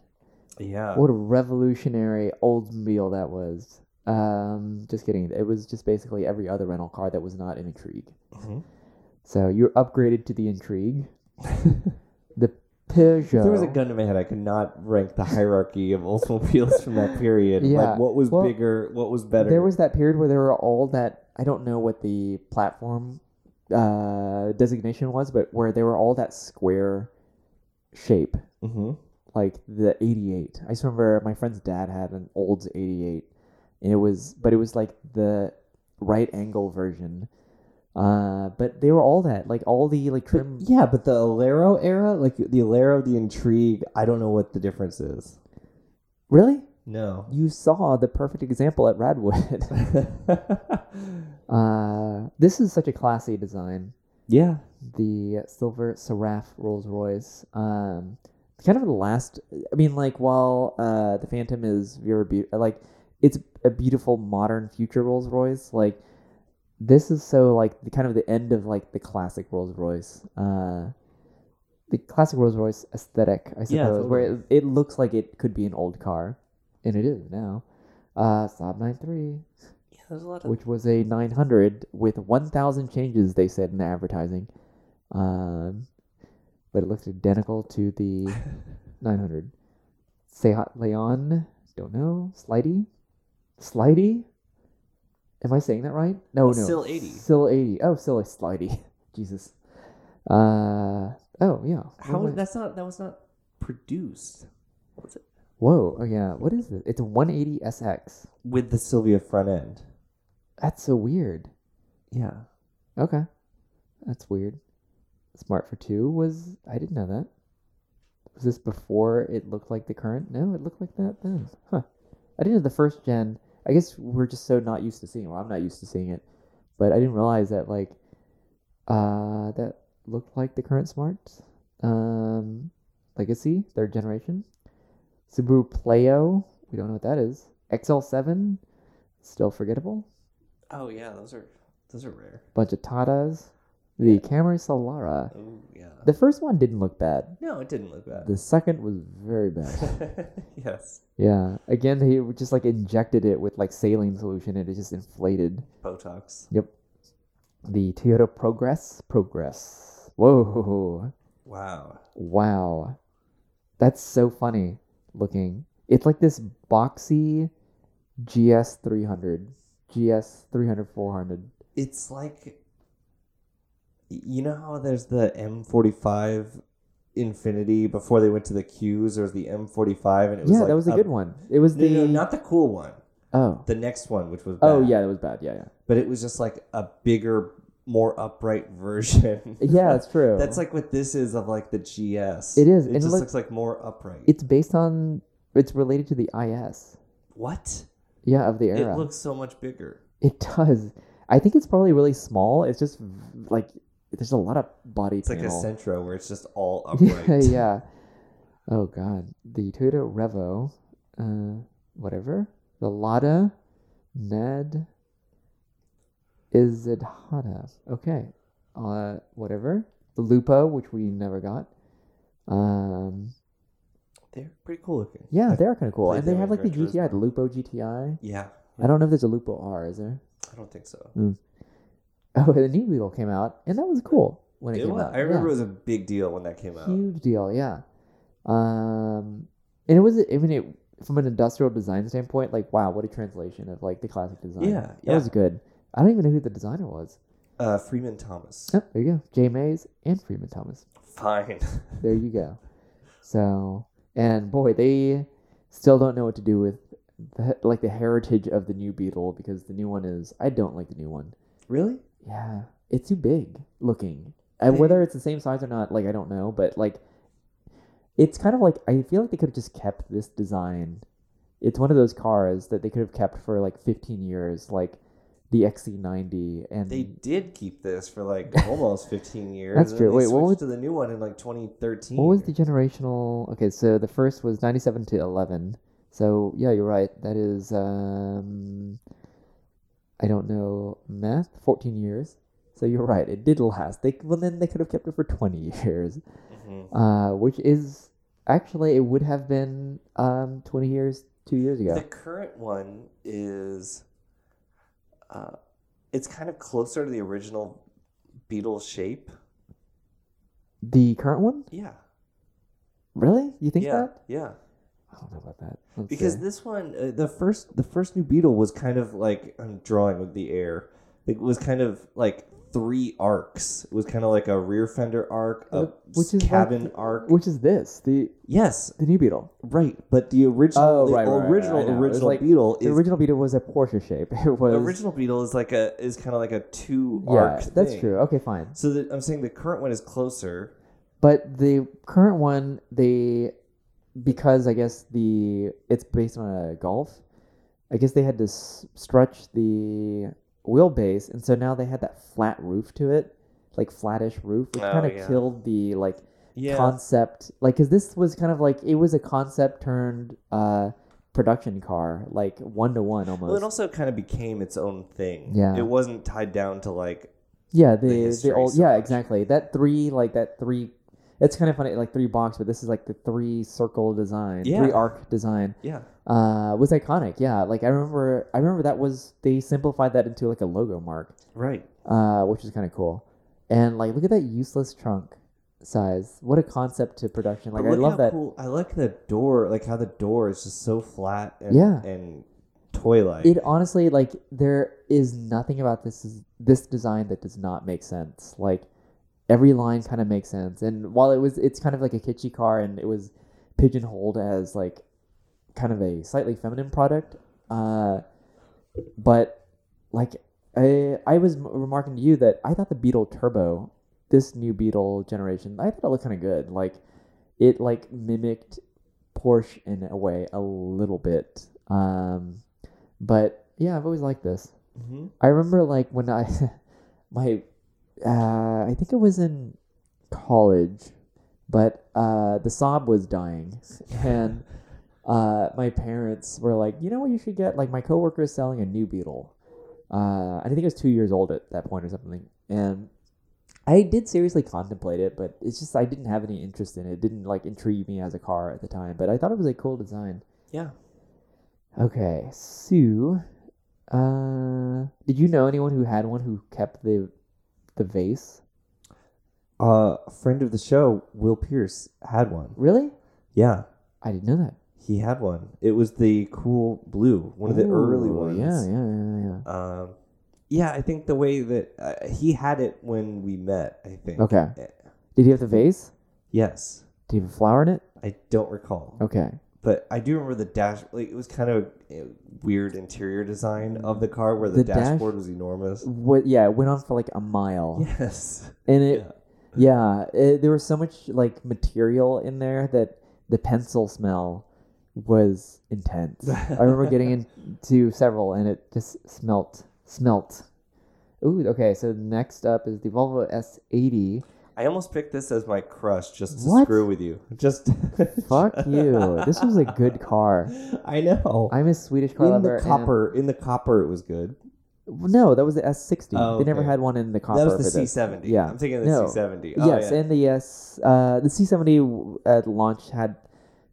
Yeah. What a revolutionary Oldsmobile that was. Um, just kidding. It was just basically every other rental car that was not an Intrigue. Mhm. So you're upgraded to the Intrigue. the Peugeot. If there was a gun to my head, I could not rank the hierarchy of Oldsmobiles from that period. Yeah. Like what was Well, bigger, what was better. There was that period where there were all that I don't know what the platform uh, designation was, but where they were all that square shape, hmm like the 88. I just remember my friend's dad had an old 88, and it was, but it was like the right angle version. Uh, but they were all that, like all the like But, yeah, but the Alero era, like the Alero, the Intrigue, I don't know what the difference is. Really? No. You saw the perfect example at Radwood. uh, this is such a classy design. yeah. The silver Seraph Rolls Royce. Um, kind of the last. I mean, like while uh, the Phantom is very be- like it's a beautiful modern future Rolls Royce. Like this is so like the kind of the end of like the classic Rolls Royce. Uh, the classic Rolls Royce aesthetic, I suppose, Yeah, where it, it looks like it could be an old car, and it is now. Uh, Saab 93, Yeah, there's a lot which was a 900 with 1,000 changes, they said in the advertising. Um, but it looks identical to the 900. Seat Leon, don't know. Slidey? Slidey? Am I saying that right? No, no. Still 80. Still 80. Oh, still a Slidey. Jesus. Uh, oh, yeah. How What that's not that was not produced. What's it? Whoa, oh, yeah. What is it? It's a 180 SX. With the Sylvia front end. That's so weird. Yeah. Okay. That's weird. Smart for two was I didn't know that. Was this before it looked like the current? No, it looked like that then. Huh. I didn't know the first gen. I guess we're just so not used to seeing. Well, I'm not used to seeing it, but I didn't realize that like, uh, that looked like the current smart Um, Legacy third generation. Subaru Pleo. We don't know what that is. XL7. Still forgettable. Oh yeah, those are those are rare. Bunch of Tatas. The Camry Solara. Oh yeah. The first one didn't look bad. no, it didn't look bad. The second was very bad. yes. yeah. Again, he just like injected it with like saline solution and it just inflated. Botox. Yep. The Toyota Progress. Progress. Whoa. Wow. Wow. That's so funny looking. It's like this boxy GS 300. GS 300 400. It's like you know how there's the M45 Infiniti before they went to the Qs. There was the M45, and it was Yeah, like that was a good one. It was No, the. no, not the cool one. oh. The next one, which was oh, bad. Oh, yeah, that was bad. Yeah, yeah. but it was just like a bigger, more upright version. Yeah, that's true. That's like what this is of like the GS. It is, It just look- looks like more upright. It's based on. It's related to the IS. what? Yeah, of the era. It looks so much bigger. It does. I think it's probably really small. It's just like there's a lot of body It's like a panel. Sentra where it's just all upright. yeah. Oh god, the Toyota Revo, uh, whatever. The Lada, Ned, Izidhata. Okay, uh, whatever. The Lupo, which we never got. Um, They're pretty cool looking. yeah, I- they're kind of cool, and they have like the GTI, the Lupo GTI. Yeah. I don't know if there's a Lupo R, is there? I don't think so. Oh, the new Beetle came out, and that was cool when it, It came was- out. I remember Yeah. it was a big deal when that came out. huge deal, yeah. Um, and it was, I mean, it from an industrial design standpoint, like wow, what a translation of like the classic design. Yeah, that yeah. was good. I don't even know who the designer was. Uh, Freeman Thomas. Oh, there you go, Jay Mays and Freeman Thomas. Fine. There you go. So, and boy, they still don't know what to do with the, like the heritage of the new Beetle because the new one is. I don't like the new one. really? Yeah, it's too big looking. And whether it's the same size or not, like I don't know, but like it's kind of like I feel like they could have just kept this design. It's one of those cars that they could have kept for like 15 years, like the XC90 and They did keep this for like almost 15 years. That's true. Wait, what was- to the new one in like 2013? what was the generational? Okay, so the first was 97 to 11. So yeah, you're right. That is um I don't know math. 14 years. So you're right. It did last. They well then they could have kept it for 20 years. Mhm. uh, which is actually it would have been um, 20 years two years ago The current one is, uh, it's kind of closer to the original Beetle shape. the current one Yeah. really you think yeah. that Yeah. i don't know about that Let's Because see. this one, uh, the first, the first new Beetle was kind of like I'm drawing with the air. It was kind of like three arcs. It was kind of like a rear fender arc, a which is like- cabin arc. which is this the yes, the new beetle right. But the original, Oh, the right, right, right, original, I know. It was original like- Beetle the original beetle was a porsche shape it was the original Beetle is like a is kind of like a two yeah arc. that's thing. true okay fine So the, I'm saying the current one is closer. but the current one they because I guess the it's based on a Golf. I guess they had to s- stretch the wheelbase, and so now they had that flat roof to it, like flattish roof, which Oh, kind of yeah. killed the like Yeah. concept. Like, because this was kind of like it was a concept turned uh production car, like one to one almost. well, it also kind of became its own thing. Yeah. It wasn't tied down to like Yeah, the the, history old so yeah much. exactly that three like that three. It's kind of funny like three box, but this is like the three circle design, three arc design. yeah. Uh, was iconic. Yeah, like I remember, I remember that was they simplified that into like a logo mark, Right. uh, which is kind of cool. And like, look at that useless trunk size. What a concept to production. Like I love that. Cool. I like the door, like how the door is just so flat and Yeah. and toy like. It honestly like there is nothing about this is this design that does not make sense. Like every line kind of makes sense. And while it was it's kind of like a kitschy car and it was pigeonholed as like kind of a slightly feminine product, uh, but like I I was m- remarking to you that I thought the Beetle Turbo, this new Beetle generation, I thought it looked kind of good. Like it like mimicked Porsche in a way a little bit. Um, but yeah, I've always liked this. Mhm. I remember like when I my uh, I think it was in college, but uh, the Saab was dying, and uh, my parents were like, you know what, you should get like my coworker is selling a new Beetle. Uh, I think it was two years old at that point or something, and I did seriously contemplate it, but it's just I didn't have any interest in it. It didn't like intrigue me as a car at the time, but I thought it was a cool design. Yeah. Okay, Sue. Uh, did you know anyone who had one who kept the the vase? Uh, a friend of the show, Will Pierce, had one. Really? Yeah. I didn't know that. He had one. It was the cool blue, one of the early ones. Yeah, yeah, yeah, yeah. Um, yeah, I think the way that uh, he had it when we met, I think. Okay. Eh, Did he have the vase? Yes. Did he have a flower in it? I don't recall. Okay. But I do remember the dash. Like it was kind of a weird interior design of the car where the, The dash- dashboard was enormous. What? Yeah, it went on for like a mile, Yes. and it, yeah, it, there was so much like material in there that the pencil smell was intense. I remember getting into several, and it just smelt, smelt. Ooh, okay. So next up is the Volvo S80. I almost picked this as my crush just to What? screw with you. Just Fuck you. This was a good car. I know. I'm a Swedish car in lover. the copper, in the copper, it was good. no, that was the S60. Oh, They never had one in the copper. that was the. C70. Yeah. I'm thinking of No. the C70. Oh, yes, yeah. and the S, uh, the C70 at launch had,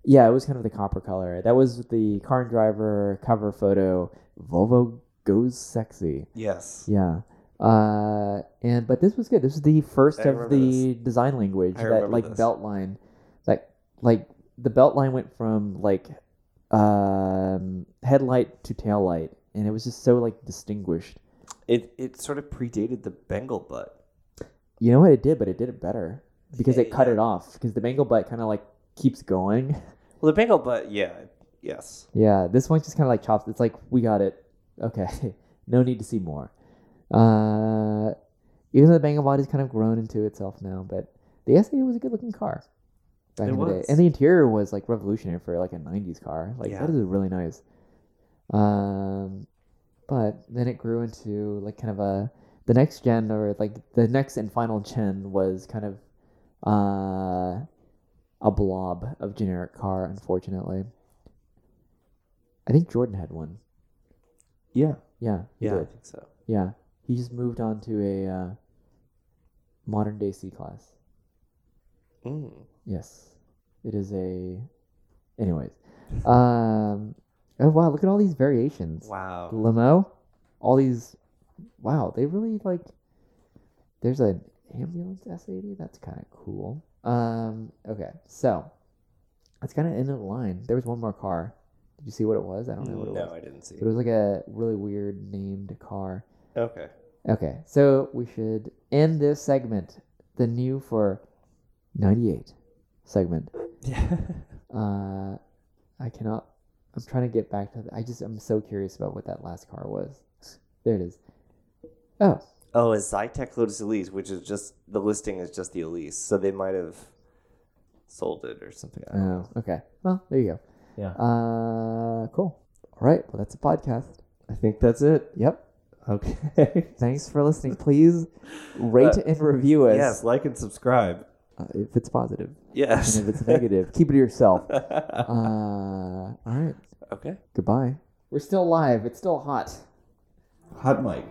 yeah, it was kind of the copper color. That was the car and driver cover photo. Volvo goes sexy. yes. Yeah. Uh, and but this was good. This was the first I of the design language I that like this. belt line, like like the belt line went from like um headlight to tail light, and it was just so like distinguished. It it sort of predated the Bangle butt. You know what it did, but it did it better because Yeah, it cut yeah. it off. Because the Bangle butt kind of like keeps going. Well, the Bangle butt, yeah, yes. yeah, this one just kind of like chops. It's like we got it. Okay, no need to see more. Uh, even though the Bangle body's kind of grown into itself now, but the S80 was a good looking car back It in the day, was. and the interior was like revolutionary for like a '90s car. Like Yeah. that is really nice. Um, but then it grew into like kind of a the next gen or like the next and final gen was kind of uh a blob of generic car. Unfortunately, I think Jordan had one. Yeah. Yeah, he Yeah, I think so. Yeah, he just moved on to a uh, modern day C class. Mm. Yes, it is a. Anyways, um, oh wow! Look at all these variations. Wow. Limo, all these. Wow, they really like. There's an ambulance S80. That's kind of cool. Um. Okay, so that's kind of end of the line. There was one more car. Did you see what it was? I don't know what it No, was. I didn't see. It was like a really weird named car. Okay. Okay, so we should end this segment, the new for 98 segment. Yeah. Uh, I cannot, I'm trying to get back to, the, I just, I'm so curious about what that last car was. There it is. Oh, oh, a Zytek Lotus Elise, which is just the listing is just the Elise, so they might have sold it or something. I don't know. Oh, okay. Well, there you go. Yeah. Uh, cool. All right. Well, that's a podcast. I think that's it. Yep. Okay. Thanks for listening. Please rate Uh, and review us yes, like and subscribe. uh, if it's positive. Yes. And if it's negative, keep it to yourself. Uh, all right. okay. Goodbye. We're still live. It's still hot. Hot mic.